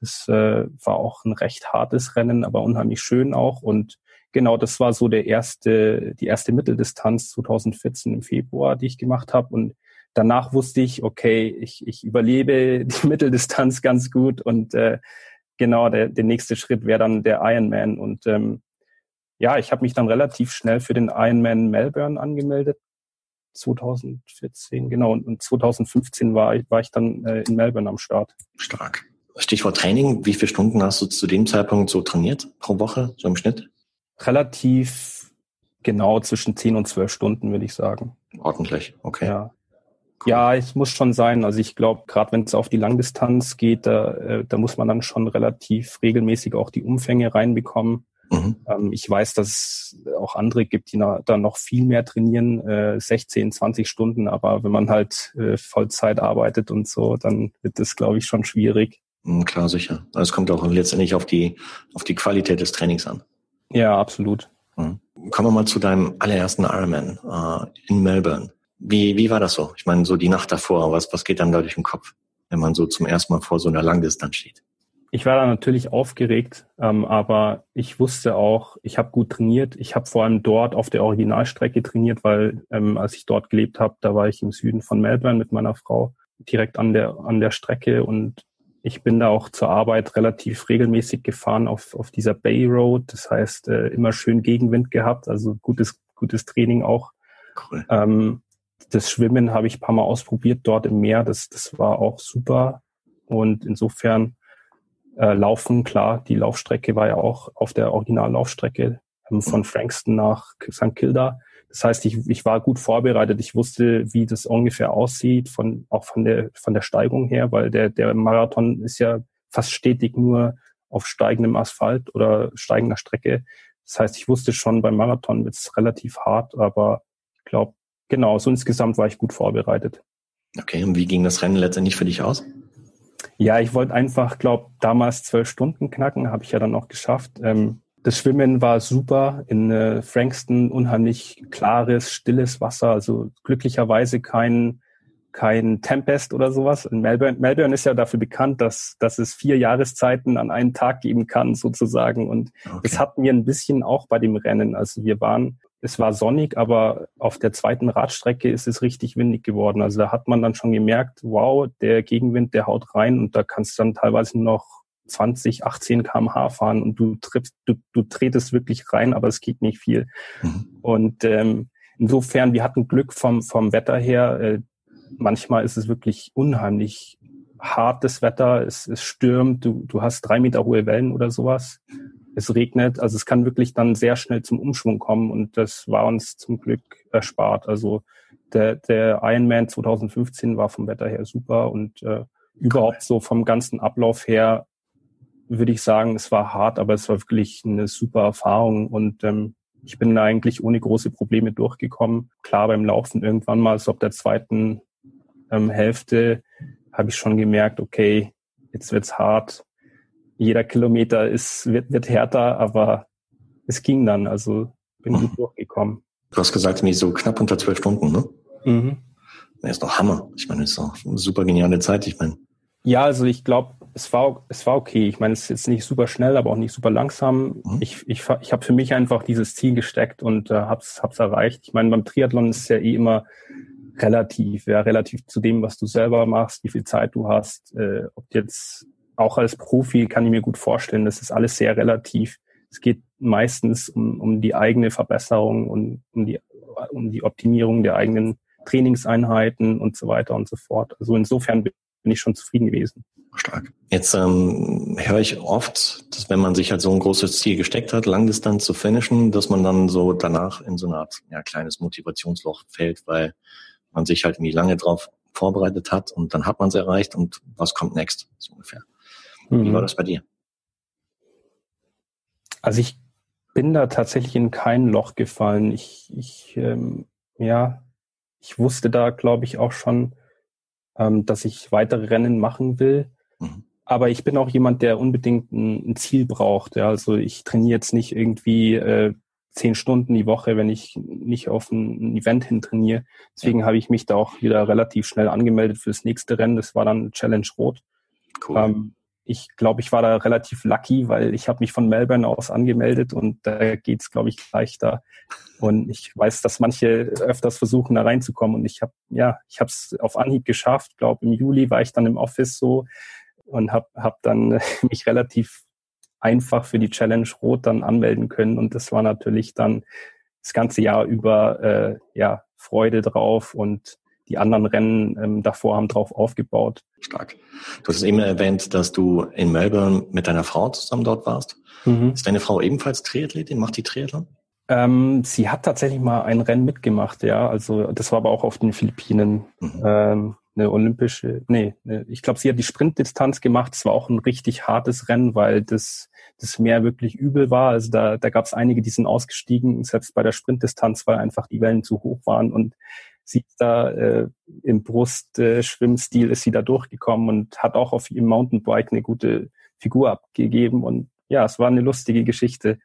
Das äh, war auch ein recht hartes Rennen, aber unheimlich schön auch. Und genau, das war so der erste, die erste Mitteldistanz 2014 im Februar, die ich gemacht habe. Und danach wusste ich, okay, ich, ich überlebe die Mitteldistanz ganz gut und äh, genau, der, der nächste Schritt wäre dann der Ironman. Und ähm, ja, ich habe mich dann relativ schnell für den Ironman Melbourne angemeldet. 2014, genau. Und 2015 war ich, war ich dann äh, in Melbourne am Start. Stark. Stichwort Training. Wie viele Stunden hast du zu dem Zeitpunkt so trainiert pro Woche, so im Schnitt? Relativ genau zwischen 10 und 12 Stunden, würde ich sagen. Ordentlich, okay. Ja. Cool. Ja, es muss schon sein. Also ich glaube, gerade wenn es auf die Langdistanz geht, da, äh, da muss man dann schon relativ regelmäßig auch die Umfänge reinbekommen. Mhm. Ähm, ich weiß, dass es auch andere gibt, die na, da noch viel mehr trainieren, äh, 16, 20 Stunden, aber wenn man halt äh, Vollzeit arbeitet und so, dann wird das, glaube ich, schon schwierig. Mhm, klar, sicher. Also es kommt auch letztendlich auf die, auf die Qualität des Trainings an. Ja, absolut. Mhm. Kommen wir mal zu deinem allerersten Ironman äh, in Melbourne. Wie, wie war das so? Ich meine, so die Nacht davor, was, was geht dann da durch den Kopf, wenn man so zum ersten Mal vor so einer Langdistanz steht? Ich war da natürlich aufgeregt, ähm, aber ich wusste auch, ich habe gut trainiert. Ich habe vor allem dort auf der Originalstrecke trainiert, weil ähm, als ich dort gelebt habe, da war ich im Süden von Melbourne mit meiner Frau direkt an der an der Strecke und ich bin da auch zur Arbeit relativ regelmäßig gefahren auf auf dieser Bay Road. Das heißt äh, immer schön Gegenwind gehabt, also gutes gutes Training auch. Cool. Ähm, das Schwimmen habe ich paar Mal ausprobiert dort im Meer. Das das war auch super und insofern äh, laufen. Klar, die Laufstrecke war ja auch auf der Originallaufstrecke ähm, von Frankston nach St. Kilda. Das heißt, ich, ich war gut vorbereitet. Ich wusste, wie das ungefähr aussieht, von, auch von der, von der Steigung her, weil der, der Marathon ist ja fast stetig nur auf steigendem Asphalt oder steigender Strecke. Das heißt, ich wusste schon, beim Marathon wird es relativ hart, aber ich glaube, genau, so insgesamt war ich gut vorbereitet. Okay, und wie ging das Rennen letztendlich für dich aus? Ja, ich wollte einfach, glaube damals zwölf Stunden knacken, habe ich ja dann auch geschafft. Ähm, das Schwimmen war super in äh, Frankston, unheimlich klares, stilles Wasser, also glücklicherweise kein kein Tempest oder sowas. In Melbourne, Melbourne ist ja dafür bekannt, dass, dass es vier Jahreszeiten an einem Tag geben kann, sozusagen. Und okay. das hatten wir ein bisschen auch bei dem Rennen. Also wir waren es war sonnig, aber auf der zweiten Radstrecke ist es richtig windig geworden. Also da hat man dann schon gemerkt, wow, der Gegenwind, der haut rein und da kannst du dann teilweise noch 20, 18 kmh fahren und du triffst, du, du tretest wirklich rein, aber es geht nicht viel. Mhm. Und ähm, insofern, wir hatten Glück vom, vom Wetter her. Äh, manchmal ist es wirklich unheimlich hartes Wetter, es, es stürmt, du, du hast drei Meter hohe Wellen oder sowas. Es regnet, also es kann wirklich dann sehr schnell zum Umschwung kommen und das war uns zum Glück erspart. Also der, der Ironman 2015 war vom Wetter her super und äh, überhaupt so vom ganzen Ablauf her würde ich sagen, es war hart, aber es war wirklich eine super Erfahrung und ähm, ich bin da eigentlich ohne große Probleme durchgekommen. Klar, beim Laufen irgendwann mal, so ab der zweiten ähm, Hälfte, habe ich schon gemerkt, okay, jetzt wird's hart. Jeder Kilometer ist, wird, wird härter, aber es ging dann. Also bin mhm. gut durchgekommen. Du hast gesagt, nicht so knapp unter zwölf Stunden, ne? Mhm. Das ist doch Hammer. Ich meine, das ist doch eine super geniale Zeit. Ich meine. Ja, also ich glaube, es war, es war okay. Ich meine, es ist jetzt nicht super schnell, aber auch nicht super langsam. Mhm. Ich, ich, ich habe für mich einfach dieses Ziel gesteckt und äh, hab's, hab's erreicht. Ich meine, beim Triathlon ist es ja eh immer relativ, ja, relativ zu dem, was du selber machst, wie viel Zeit du hast. Äh, ob jetzt auch als Profi kann ich mir gut vorstellen, das ist alles sehr relativ. Es geht meistens um, um die eigene Verbesserung und um die, um die Optimierung der eigenen Trainingseinheiten und so weiter und so fort. Also insofern bin ich schon zufrieden gewesen. Stark. Jetzt ähm, höre ich oft, dass wenn man sich halt so ein großes Ziel gesteckt hat, Langdistanz zu finishen, dass man dann so danach in so eine Art ja, kleines Motivationsloch fällt, weil man sich halt irgendwie lange drauf vorbereitet hat und dann hat man es erreicht und was kommt next, so ungefähr. Mhm. Wie war das bei dir? Also ich bin da tatsächlich in kein Loch gefallen. Ich, ich ähm, ja, ich wusste da, glaube ich, auch schon, ähm, dass ich weitere Rennen machen will. Mhm. Aber ich bin auch jemand, der unbedingt ein, ein Ziel braucht. Ja. Also ich trainiere jetzt nicht irgendwie äh, zehn Stunden die Woche, wenn ich nicht auf ein, ein Event hin trainiere. Deswegen ja. habe ich mich da auch wieder relativ schnell angemeldet für das nächste Rennen. Das war dann Challenge Rot. Cool. Ähm, ich glaube, ich war da relativ lucky, weil ich habe mich von Melbourne aus angemeldet und da geht's, glaube ich, leichter. Und ich weiß, dass manche öfters versuchen, da reinzukommen. Und ich habe, ja, ich habe es auf Anhieb geschafft. glaube, im Juli war ich dann im Office so und habe hab dann mich relativ einfach für die Challenge Rot dann anmelden können. Und das war natürlich dann das ganze Jahr über äh, ja Freude drauf und die anderen Rennen ähm, davor haben drauf aufgebaut. Stark. Du hast eben erwähnt, dass du in Melbourne mit deiner Frau zusammen dort warst. Mhm. Ist deine Frau ebenfalls Triathletin? Macht die Triathlon? Ähm, sie hat tatsächlich mal ein Rennen mitgemacht, ja. Also das war aber auch auf den Philippinen. Mhm. Ähm, eine olympische, nee, eine, ich glaube, sie hat die Sprintdistanz gemacht. Es war auch ein richtig hartes Rennen, weil das, das Meer wirklich übel war. Also da, da gab es einige, die sind ausgestiegen, selbst bei der Sprintdistanz, weil einfach die Wellen zu hoch waren. Und sie ist da äh, im Brustschwimmstil äh, ist sie da durchgekommen und hat auch auf ihrem Mountainbike eine gute Figur abgegeben. Und ja, es war eine lustige Geschichte.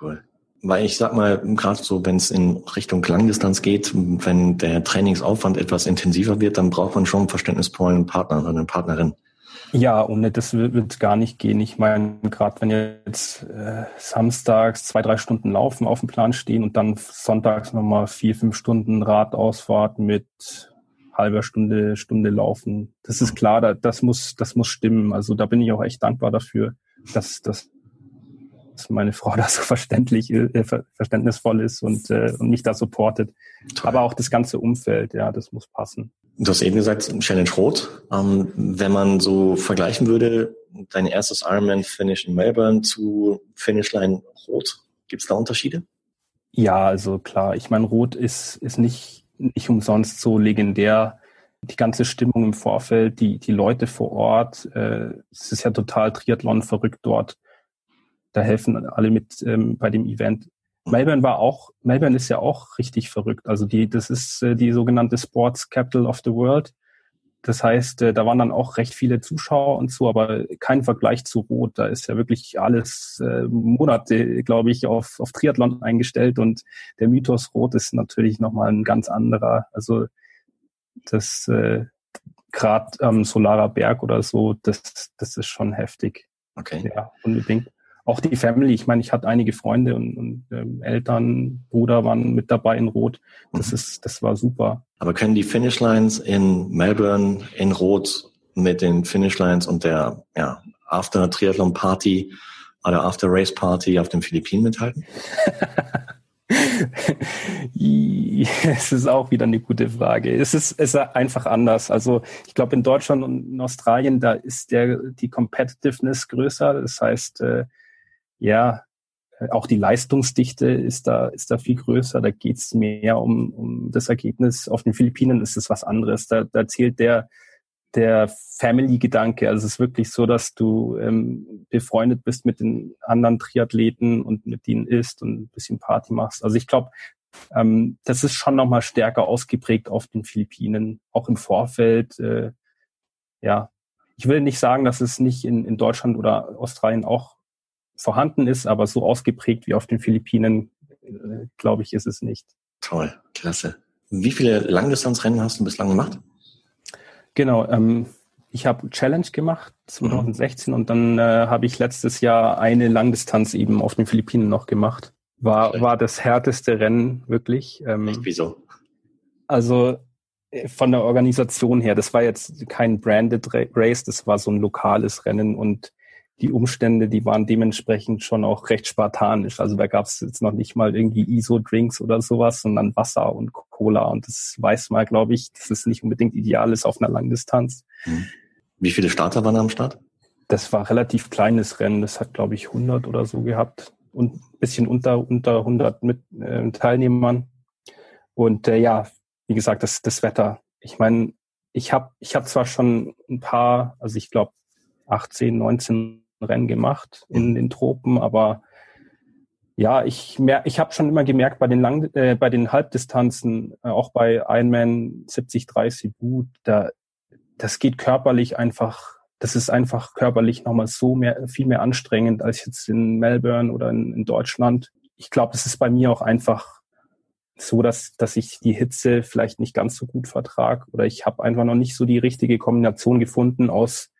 Cool. Weil ich sag mal, gerade so, wenn es in Richtung Langdistanz geht, wenn der Trainingsaufwand etwas intensiver wird, dann braucht man schon verständnisvollen Partner oder eine Partnerin. Ja, ohne das wird gar nicht gehen. Ich meine, gerade wenn jetzt äh, samstags zwei, drei Stunden Laufen auf dem Plan stehen und dann sonntags nochmal vier, fünf Stunden Radausfahrt mit halber Stunde, Stunde Laufen. Das ist klar, das muss, das muss stimmen. Also da bin ich auch echt dankbar dafür, dass, dass meine Frau da so verständlich, äh, verständnisvoll ist und, äh, und mich da supportet. Toll. Aber auch das ganze Umfeld, ja, das muss passen. Du hast eben gesagt, Challenge Rot. Ähm, wenn man so vergleichen würde, dein erstes Ironman-Finish in Melbourne zu Finishline Rot, gibt es da Unterschiede? Ja, also klar. Ich meine, Rot ist, ist nicht, nicht umsonst so legendär. Die ganze Stimmung im Vorfeld, die, die Leute vor Ort, äh, es ist ja total Triathlon verrückt dort da helfen alle mit ähm, bei dem Event. Melbourne war auch, Melbourne ist ja auch richtig verrückt. Also die, das ist äh, die sogenannte Sports Capital of the World. Das heißt, äh, da waren dann auch recht viele Zuschauer und so, aber kein Vergleich zu Rot. Da ist ja wirklich alles äh, Monate, glaube ich, auf, auf Triathlon eingestellt und der Mythos Rot ist natürlich nochmal ein ganz anderer. Also das äh, gerade am ähm, Solarer Berg oder so, das, das ist schon heftig. Okay. Ja, unbedingt. Auch die Family. Ich meine, ich hatte einige Freunde und, und ähm, Eltern, Bruder waren mit dabei in Rot. Das mhm. ist, das war super. Aber können die Finishlines in Melbourne in Rot mit den Finishlines und der ja, After Triathlon Party oder After Race Party auf den Philippinen mithalten? es ist auch wieder eine gute Frage. Es ist, es ist einfach anders. Also ich glaube, in Deutschland und in Australien, da ist der, die Competitiveness größer. Das heißt, äh, ja, auch die Leistungsdichte ist da, ist da viel größer. Da geht es mehr um, um das Ergebnis. Auf den Philippinen ist es was anderes. Da, da zählt der, der Family-Gedanke. Also es ist wirklich so, dass du ähm, befreundet bist mit den anderen Triathleten und mit denen isst und ein bisschen Party machst. Also ich glaube, ähm, das ist schon nochmal stärker ausgeprägt auf den Philippinen, auch im Vorfeld. Äh, ja, ich will nicht sagen, dass es nicht in, in Deutschland oder Australien auch vorhanden ist, aber so ausgeprägt wie auf den Philippinen, äh, glaube ich, ist es nicht. Toll, klasse. Wie viele Langdistanzrennen hast du bislang gemacht? Genau, ähm, ich habe Challenge gemacht 2016 mhm. und dann äh, habe ich letztes Jahr eine Langdistanz eben auf den Philippinen noch gemacht. War, war das härteste Rennen wirklich. Ähm, Echt, wieso? Also äh, von der Organisation her, das war jetzt kein branded Race, das war so ein lokales Rennen und die Umstände, die waren dementsprechend schon auch recht spartanisch. Also da gab es jetzt noch nicht mal irgendwie ISO-Drinks oder sowas, sondern Wasser und Cola. Und das weiß man, glaube ich, dass es nicht unbedingt ideal ist auf einer Langdistanz. Mhm. Wie viele Starter waren am Start? Das war relativ kleines Rennen. Das hat, glaube ich, 100 oder so gehabt und ein bisschen unter, unter 100 mit äh, Teilnehmern. Und äh, ja, wie gesagt, das, das Wetter. Ich meine, ich habe ich hab zwar schon ein paar, also ich glaube 18, 19 Rennen gemacht in den Tropen, aber ja, ich mer ich habe schon immer gemerkt bei den Lang äh, bei den Halbdistanzen, äh, auch bei Ironman 73 Cebu, da das geht körperlich einfach, das ist einfach körperlich nochmal so mehr viel mehr anstrengend als jetzt in Melbourne oder in, in Deutschland. Ich glaube, es ist bei mir auch einfach so, dass dass ich die Hitze vielleicht nicht ganz so gut vertrag oder ich habe einfach noch nicht so die richtige Kombination gefunden aus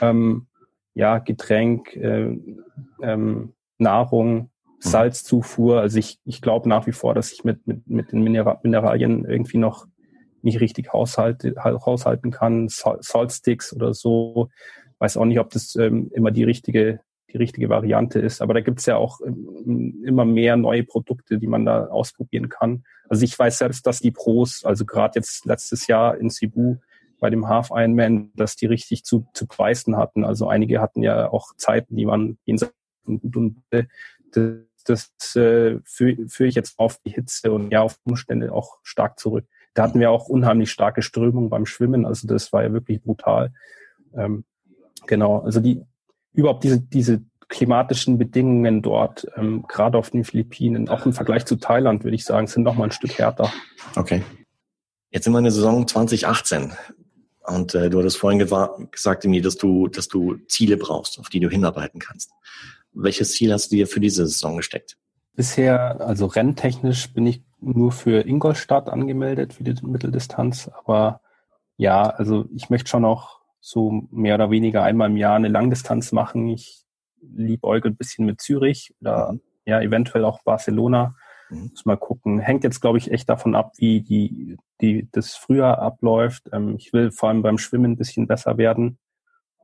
ähm, ja, Getränk, äh, ähm, Nahrung, mhm. Salzzufuhr. Also ich, ich glaube nach wie vor, dass ich mit, mit, mit den Mineral Mineralien irgendwie noch nicht richtig haushalte, haushalten kann. Saltsticks oder so. Weiß auch nicht, ob das ähm, immer die richtige, die richtige Variante ist. Aber da gibt's ja auch ähm, immer mehr neue Produkte, die man da ausprobieren kann. Also ich weiß selbst, dass die Pros, also gerade jetzt letztes Jahr in Cebu, bei dem Half Ironman, dass die richtig zu, zu beißen hatten. Also einige hatten ja auch Zeiten, die waren jenseits von gut und das, das äh, führe führ ich jetzt auf die Hitze und ja auf Umstände auch stark zurück. Da hatten wir auch unheimlich starke Strömung beim Schwimmen, also das war ja wirklich brutal. Ähm, genau, also die überhaupt diese, diese klimatischen Bedingungen dort, ähm, gerade auf den Philippinen, auch im Vergleich zu Thailand, würde ich sagen, sind noch mal ein Stück härter. Okay. Jetzt sind wir in der Saison 2018. Und äh, du hattest vorhin gesagt, mir, dass du, dass du Ziele brauchst, auf die du hinarbeiten kannst. Welches Ziel hast du dir für diese Saison gesteckt? Bisher, also renntechnisch, bin ich nur für Ingolstadt angemeldet für die Mitteldistanz. Aber ja, also ich möchte schon auch so mehr oder weniger einmal im Jahr eine Langdistanz machen. Ich liebe Eugen ein bisschen mit Zürich oder ja, eventuell auch Barcelona. Mhm. Muss mal gucken. Hängt jetzt, glaube ich, echt davon ab, wie die, die das früher abläuft. Ähm, ich will vor allem beim Schwimmen ein bisschen besser werden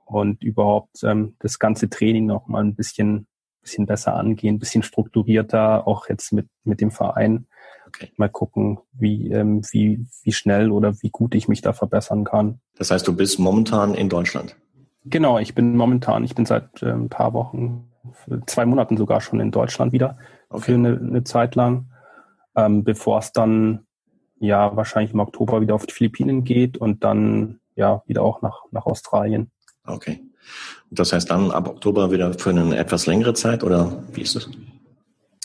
und überhaupt ähm, das ganze Training noch mal ein bisschen, bisschen besser angehen, ein bisschen strukturierter, auch jetzt mit, mit dem Verein. Okay. Mal gucken, wie, ähm, wie, wie schnell oder wie gut ich mich da verbessern kann. Das heißt, du bist momentan in Deutschland? Genau, ich bin momentan, ich bin seit äh, ein paar Wochen, zwei Monaten sogar schon in Deutschland wieder okay. für eine, eine Zeit lang, ähm, bevor es dann ja wahrscheinlich im Oktober wieder auf die Philippinen geht und dann ja wieder auch nach, nach Australien. Okay. Das heißt dann ab Oktober wieder für eine etwas längere Zeit oder wie ist es?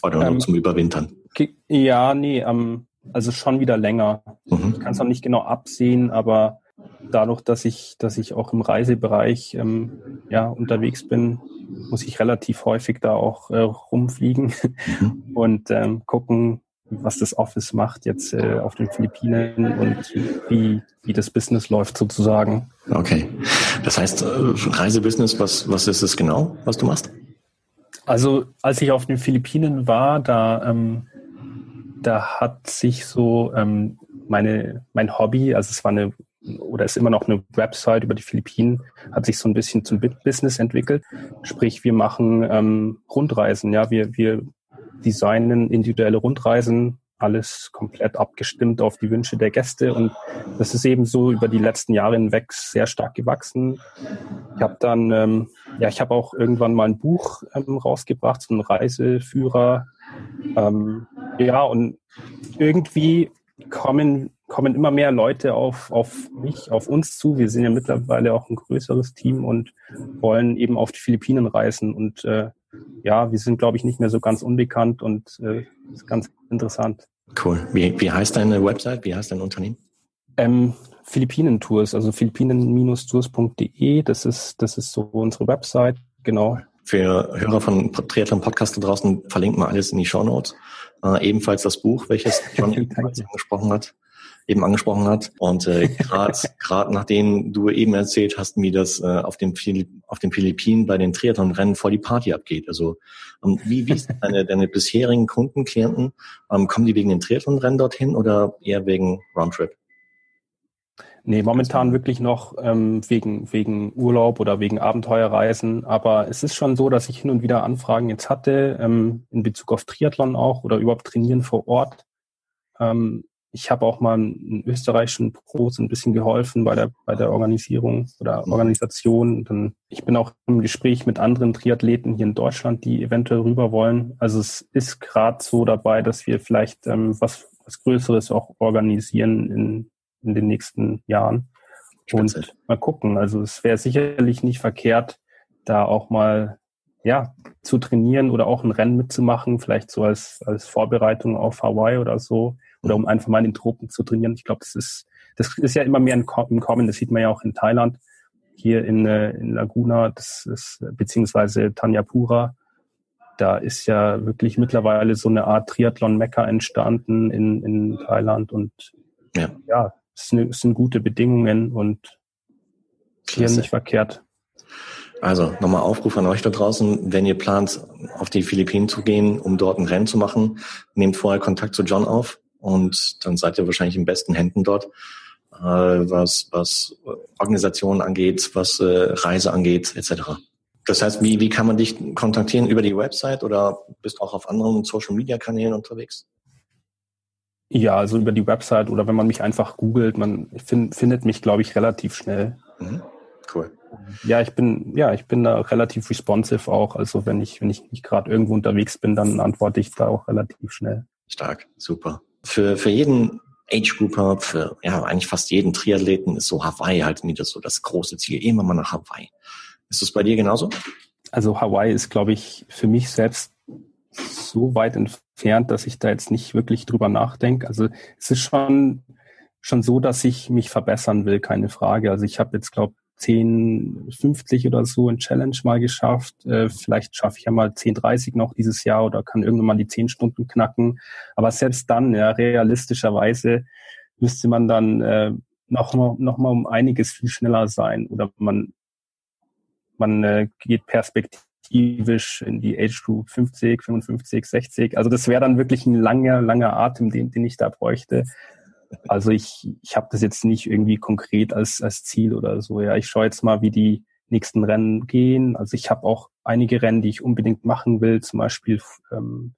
Oder nur ähm, zum Überwintern? Ja, nee, ähm, also schon wieder länger. Mhm. Ich kann es noch nicht genau absehen, aber dadurch, dass ich, dass ich auch im Reisebereich ähm, ja, unterwegs bin, muss ich relativ häufig da auch äh, rumfliegen mhm. und ähm, gucken, was das Office macht jetzt äh, auf den Philippinen und wie, wie das Business läuft sozusagen. Okay. Das heißt, äh, Reisebusiness, was, was ist es genau, was du machst? Also als ich auf den Philippinen war, da, ähm, da hat sich so ähm, meine, mein Hobby, also es war eine oder ist immer noch eine Website über die Philippinen, hat sich so ein bisschen zum Business entwickelt. Sprich, wir machen ähm, Rundreisen, ja, wir, wir designen individuelle Rundreisen, alles komplett abgestimmt auf die Wünsche der Gäste und das ist eben so über die letzten Jahre hinweg sehr stark gewachsen. Ich habe dann, ähm, ja, ich habe auch irgendwann mal ein Buch ähm, rausgebracht, so ein Reiseführer. Ähm, ja, und irgendwie kommen kommen immer mehr Leute auf, auf mich, auf uns zu. Wir sind ja mittlerweile auch ein größeres Team und wollen eben auf die Philippinen reisen. Und äh, ja, wir sind, glaube ich, nicht mehr so ganz unbekannt und äh, ist ganz interessant. Cool. Wie, wie heißt deine Website? Wie heißt dein Unternehmen? Ähm, Philippinen-Tours, also philippinen-tours.de, das ist, das ist so unsere Website, genau. Für Hörer von Triathlon Podcast da draußen verlinken wir alles in die Show Notes. Äh, ebenfalls das Buch, welches John angesprochen hat eben angesprochen hat. Und äh, gerade nachdem du eben erzählt hast, wie das äh, auf, dem auf den Philippinen bei den Triathlon-Rennen vor die Party abgeht. Also ähm, wie, wie ist deine, deine bisherigen Kunden, Klienten? Ähm, kommen die wegen den Triathlon-Rennen dorthin oder eher wegen Roundtrip? Nee, momentan wirklich noch ähm, wegen, wegen Urlaub oder wegen Abenteuerreisen. Aber es ist schon so, dass ich hin und wieder Anfragen jetzt hatte, ähm, in Bezug auf Triathlon auch oder überhaupt Trainieren vor Ort. Ähm, ich habe auch mal einen österreichischen Pro so ein bisschen geholfen bei der, bei der Organisierung oder. Organisation. Dann, ich bin auch im Gespräch mit anderen Triathleten hier in Deutschland, die eventuell rüber wollen. Also es ist gerade so dabei, dass wir vielleicht ähm, was, was Größeres auch organisieren in, in den nächsten Jahren. Spitze. Und mal gucken. Also es wäre sicherlich nicht verkehrt, da auch mal ja, zu trainieren oder auch ein Rennen mitzumachen, vielleicht so als, als Vorbereitung auf Hawaii oder so oder um einfach mal in den Tropen zu trainieren. Ich glaube, das ist, das ist ja immer mehr im Kommen. Das sieht man ja auch in Thailand, hier in, äh, in Laguna, das ist, beziehungsweise Tanyapura. Da ist ja wirklich mittlerweile so eine Art Triathlon-Mekka entstanden in, in Thailand und ja, ja es, sind, es sind gute Bedingungen und hier nicht verkehrt. Also nochmal Aufruf an euch da draußen, wenn ihr plant, auf die Philippinen zu gehen, um dort ein Rennen zu machen, nehmt vorher Kontakt zu John auf und dann seid ihr wahrscheinlich in besten Händen dort, äh, was, was Organisationen angeht, was äh, Reise angeht, etc. Das heißt, wie, wie kann man dich kontaktieren über die Website oder bist auch auf anderen Social-Media-Kanälen unterwegs? Ja, also über die Website oder wenn man mich einfach googelt, man find, findet mich, glaube ich, relativ schnell. Mhm. Cool. Ja, ich bin, ja, ich bin da relativ responsive auch. Also wenn ich, wenn ich nicht gerade irgendwo unterwegs bin, dann antworte ich da auch relativ schnell. Stark, super für, für jeden Age-Grouper, für ja, eigentlich fast jeden Triathleten ist so Hawaii halt wieder so das große Ziel. Immer mal nach Hawaii. Ist das bei dir genauso? Also Hawaii ist, glaube ich, für mich selbst so weit entfernt, dass ich da jetzt nicht wirklich drüber nachdenke. Also es ist schon, schon so, dass ich mich verbessern will, keine Frage. Also ich habe jetzt, glaube 10,50 oder so in Challenge mal geschafft. Äh, vielleicht schaffe ich ja mal 10,30 noch dieses Jahr oder kann irgendwann mal die 10 Stunden knacken. Aber selbst dann, ja, realistischerweise müsste man dann äh, noch, noch mal um einiges viel schneller sein oder man, man äh, geht perspektivisch in die Age Group 50, 55, 60. Also das wäre dann wirklich ein langer, langer Atem, den, den ich da bräuchte. Also ich, ich habe das jetzt nicht irgendwie konkret als, als Ziel oder so. Ja, ich schaue jetzt mal, wie die nächsten Rennen gehen. Also ich habe auch einige Rennen, die ich unbedingt machen will. Zum Beispiel ähm,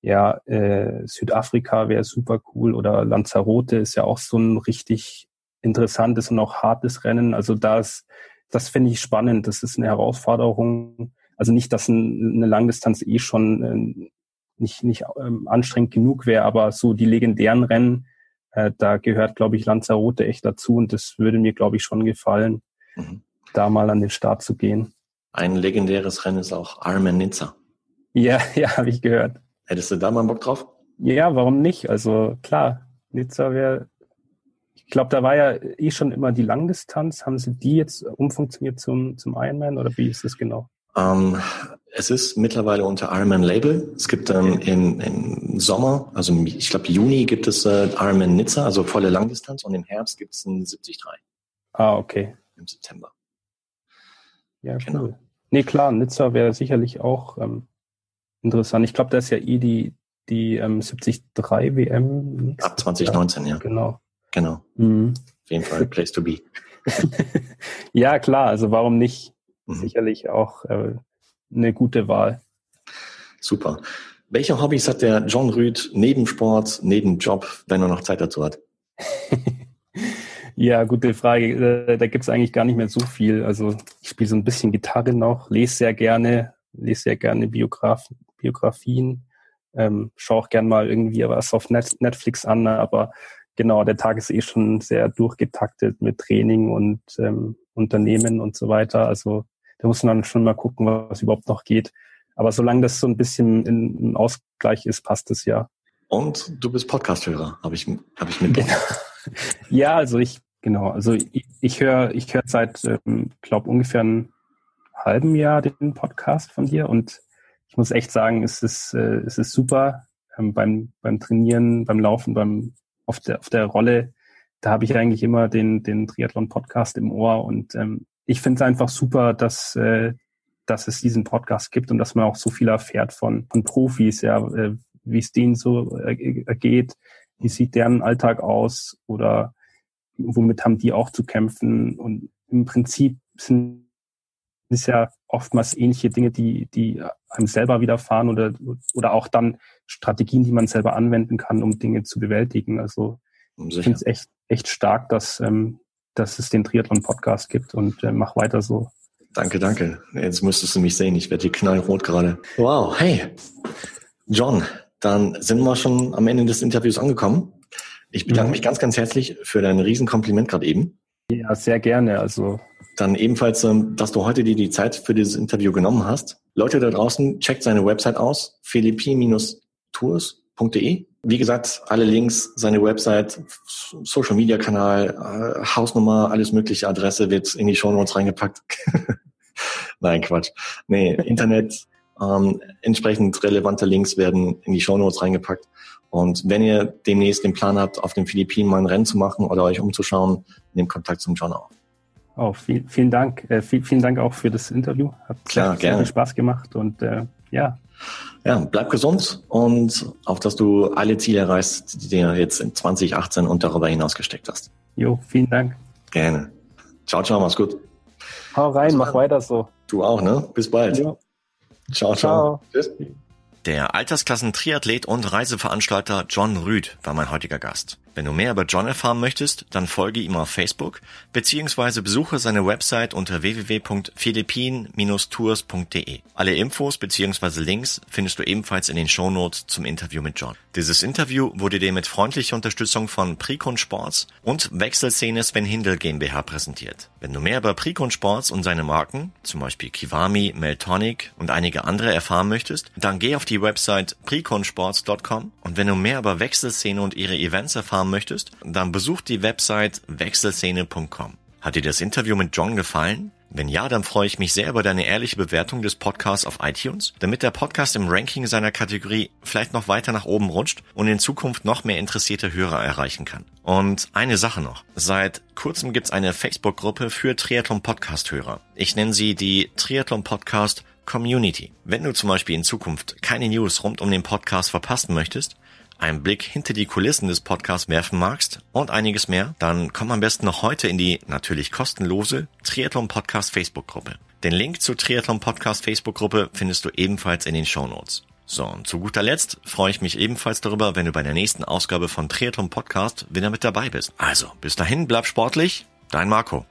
ja äh, Südafrika wäre super cool oder Lanzarote ist ja auch so ein richtig interessantes und auch hartes Rennen. Also das, das finde ich spannend. Das ist eine Herausforderung. Also nicht, dass ein, eine Langdistanz eh schon äh, nicht, nicht ähm, anstrengend genug wäre, aber so die legendären Rennen, äh, da gehört, glaube ich, Lanzarote echt dazu und das würde mir, glaube ich, schon gefallen, mhm. da mal an den Start zu gehen. Ein legendäres Rennen ist auch Ironman Nizza. Ja, ja, habe ich gehört. Hättest du da mal Bock drauf? Ja, warum nicht? Also klar, Nizza wäre, ich glaube, da war ja eh schon immer die Langdistanz. Haben sie die jetzt umfunktioniert zum, zum Ironman oder wie ist das genau? Ähm, es ist mittlerweile unter Ironman Label. Es gibt ähm, im, im Sommer, also ich glaube Juni gibt es äh, Ironman Nizza, also volle Langdistanz und im Herbst gibt es ein 73. Ah, okay. Im September. Ja, genau. cool. Nee, klar, Nizza wäre sicherlich auch ähm, interessant. Ich glaube, da ist ja eh die, die ähm, 73 WM. Ab 2019, ja. Genau. Genau. Mhm. Auf jeden Fall Place to be. ja, klar. Also warum nicht? Mhm. Sicherlich auch äh, eine gute Wahl. Super. Welche Hobbys hat der John Rüd neben Sport, neben Job, wenn er noch Zeit dazu hat? ja, gute Frage. Äh, da gibt's eigentlich gar nicht mehr so viel. Also ich spiele so ein bisschen Gitarre noch, lese sehr gerne, lese sehr gerne Biograf Biografien, ähm, schaue auch gern mal irgendwie was auf Net Netflix an, aber genau, der Tag ist eh schon sehr durchgetaktet mit Training und ähm, Unternehmen und so weiter. Also da muss man dann schon mal gucken, was überhaupt noch geht. Aber solange das so ein bisschen in, in Ausgleich ist, passt es ja. Und du bist Podcast-Hörer, habe ich, hab ich mitbekommen. Genau. Ja, also ich, genau, also ich, ich höre ich hör seit, ähm, glaube ungefähr einem halben Jahr den Podcast von dir und ich muss echt sagen, es ist, äh, es ist super ähm, beim, beim Trainieren, beim Laufen, beim auf der, auf der Rolle. Da habe ich eigentlich immer den, den Triathlon-Podcast im Ohr und ähm, ich finde es einfach super, dass, äh, dass es diesen Podcast gibt und dass man auch so viel erfährt von, von Profis, ja, äh, wie es denen so äh, geht, wie sieht deren Alltag aus oder womit haben die auch zu kämpfen. Und im Prinzip sind es ja oftmals ähnliche Dinge, die, die einem selber widerfahren oder, oder auch dann Strategien, die man selber anwenden kann, um Dinge zu bewältigen. Also Sicher. ich finde es echt, echt stark, dass, ähm, dass es den Triathlon-Podcast gibt und äh, mach weiter so. Danke, danke. Jetzt müsstest du mich sehen. Ich werde hier knallrot gerade. Wow, hey. John, dann sind wir schon am Ende des Interviews angekommen. Ich bedanke mhm. mich ganz, ganz herzlich für dein Riesenkompliment gerade eben. Ja, sehr gerne. Also dann ebenfalls, ähm, dass du heute dir die Zeit für dieses Interview genommen hast. Leute da draußen, checkt seine Website aus, philippi-tours.de. Wie gesagt, alle Links, seine Website, Social Media Kanal, äh, Hausnummer, alles mögliche Adresse wird in die Show Notes reingepackt. Nein, Quatsch. Nee, Internet, ähm, entsprechend relevante Links werden in die Show Notes reingepackt. Und wenn ihr demnächst den Plan habt, auf den Philippinen mal ein Rennen zu machen oder euch umzuschauen, nehmt Kontakt zum John auf. Oh, viel, vielen Dank. Äh, viel, vielen Dank auch für das Interview. Hat Klar, sehr, gerne. viel Spaß gemacht und äh, ja, ja, bleib gesund und auf, dass du alle Ziele erreichst, die du jetzt in 2018 und darüber hinaus gesteckt hast. Jo, vielen Dank. Gerne. Ciao, ciao, mach's gut. Hau rein, mach weiter so. Du auch, ne? Bis bald. Jo. Ciao, ciao. ciao. Tschüss. Der Altersklassen-Triathlet und Reiseveranstalter John Rüd war mein heutiger Gast. Wenn du mehr über John erfahren möchtest, dann folge ihm auf Facebook beziehungsweise besuche seine Website unter www.philippinen-tours.de. Alle Infos beziehungsweise Links findest du ebenfalls in den Shownotes zum Interview mit John. Dieses Interview wurde dir mit freundlicher Unterstützung von Precon Sports und Wechselszene Sven Hindel GmbH präsentiert. Wenn du mehr über Precon Sports und seine Marken, zum Beispiel Kiwami, Meltonic und einige andere erfahren möchtest, dann geh auf die Website preconsports.com und wenn du mehr über Wechselszene und ihre Events erfahren möchtest, dann besuch die Website wechselszene.com. Hat dir das Interview mit John gefallen? Wenn ja, dann freue ich mich sehr über deine ehrliche Bewertung des Podcasts auf iTunes, damit der Podcast im Ranking seiner Kategorie vielleicht noch weiter nach oben rutscht und in Zukunft noch mehr interessierte Hörer erreichen kann. Und eine Sache noch. Seit kurzem gibt's eine Facebook-Gruppe für Triathlon-Podcast-Hörer. Ich nenne sie die Triathlon-Podcast Community. Wenn du zum Beispiel in Zukunft keine News rund um den Podcast verpassen möchtest, einen Blick hinter die Kulissen des Podcasts werfen magst und einiges mehr, dann komm am besten noch heute in die natürlich kostenlose Triathlon Podcast Facebook Gruppe. Den Link zur Triathlon Podcast Facebook Gruppe findest du ebenfalls in den Show Notes. So, und zu guter Letzt freue ich mich ebenfalls darüber, wenn du bei der nächsten Ausgabe von Triathlon Podcast wieder mit dabei bist. Also, bis dahin, bleib sportlich, dein Marco.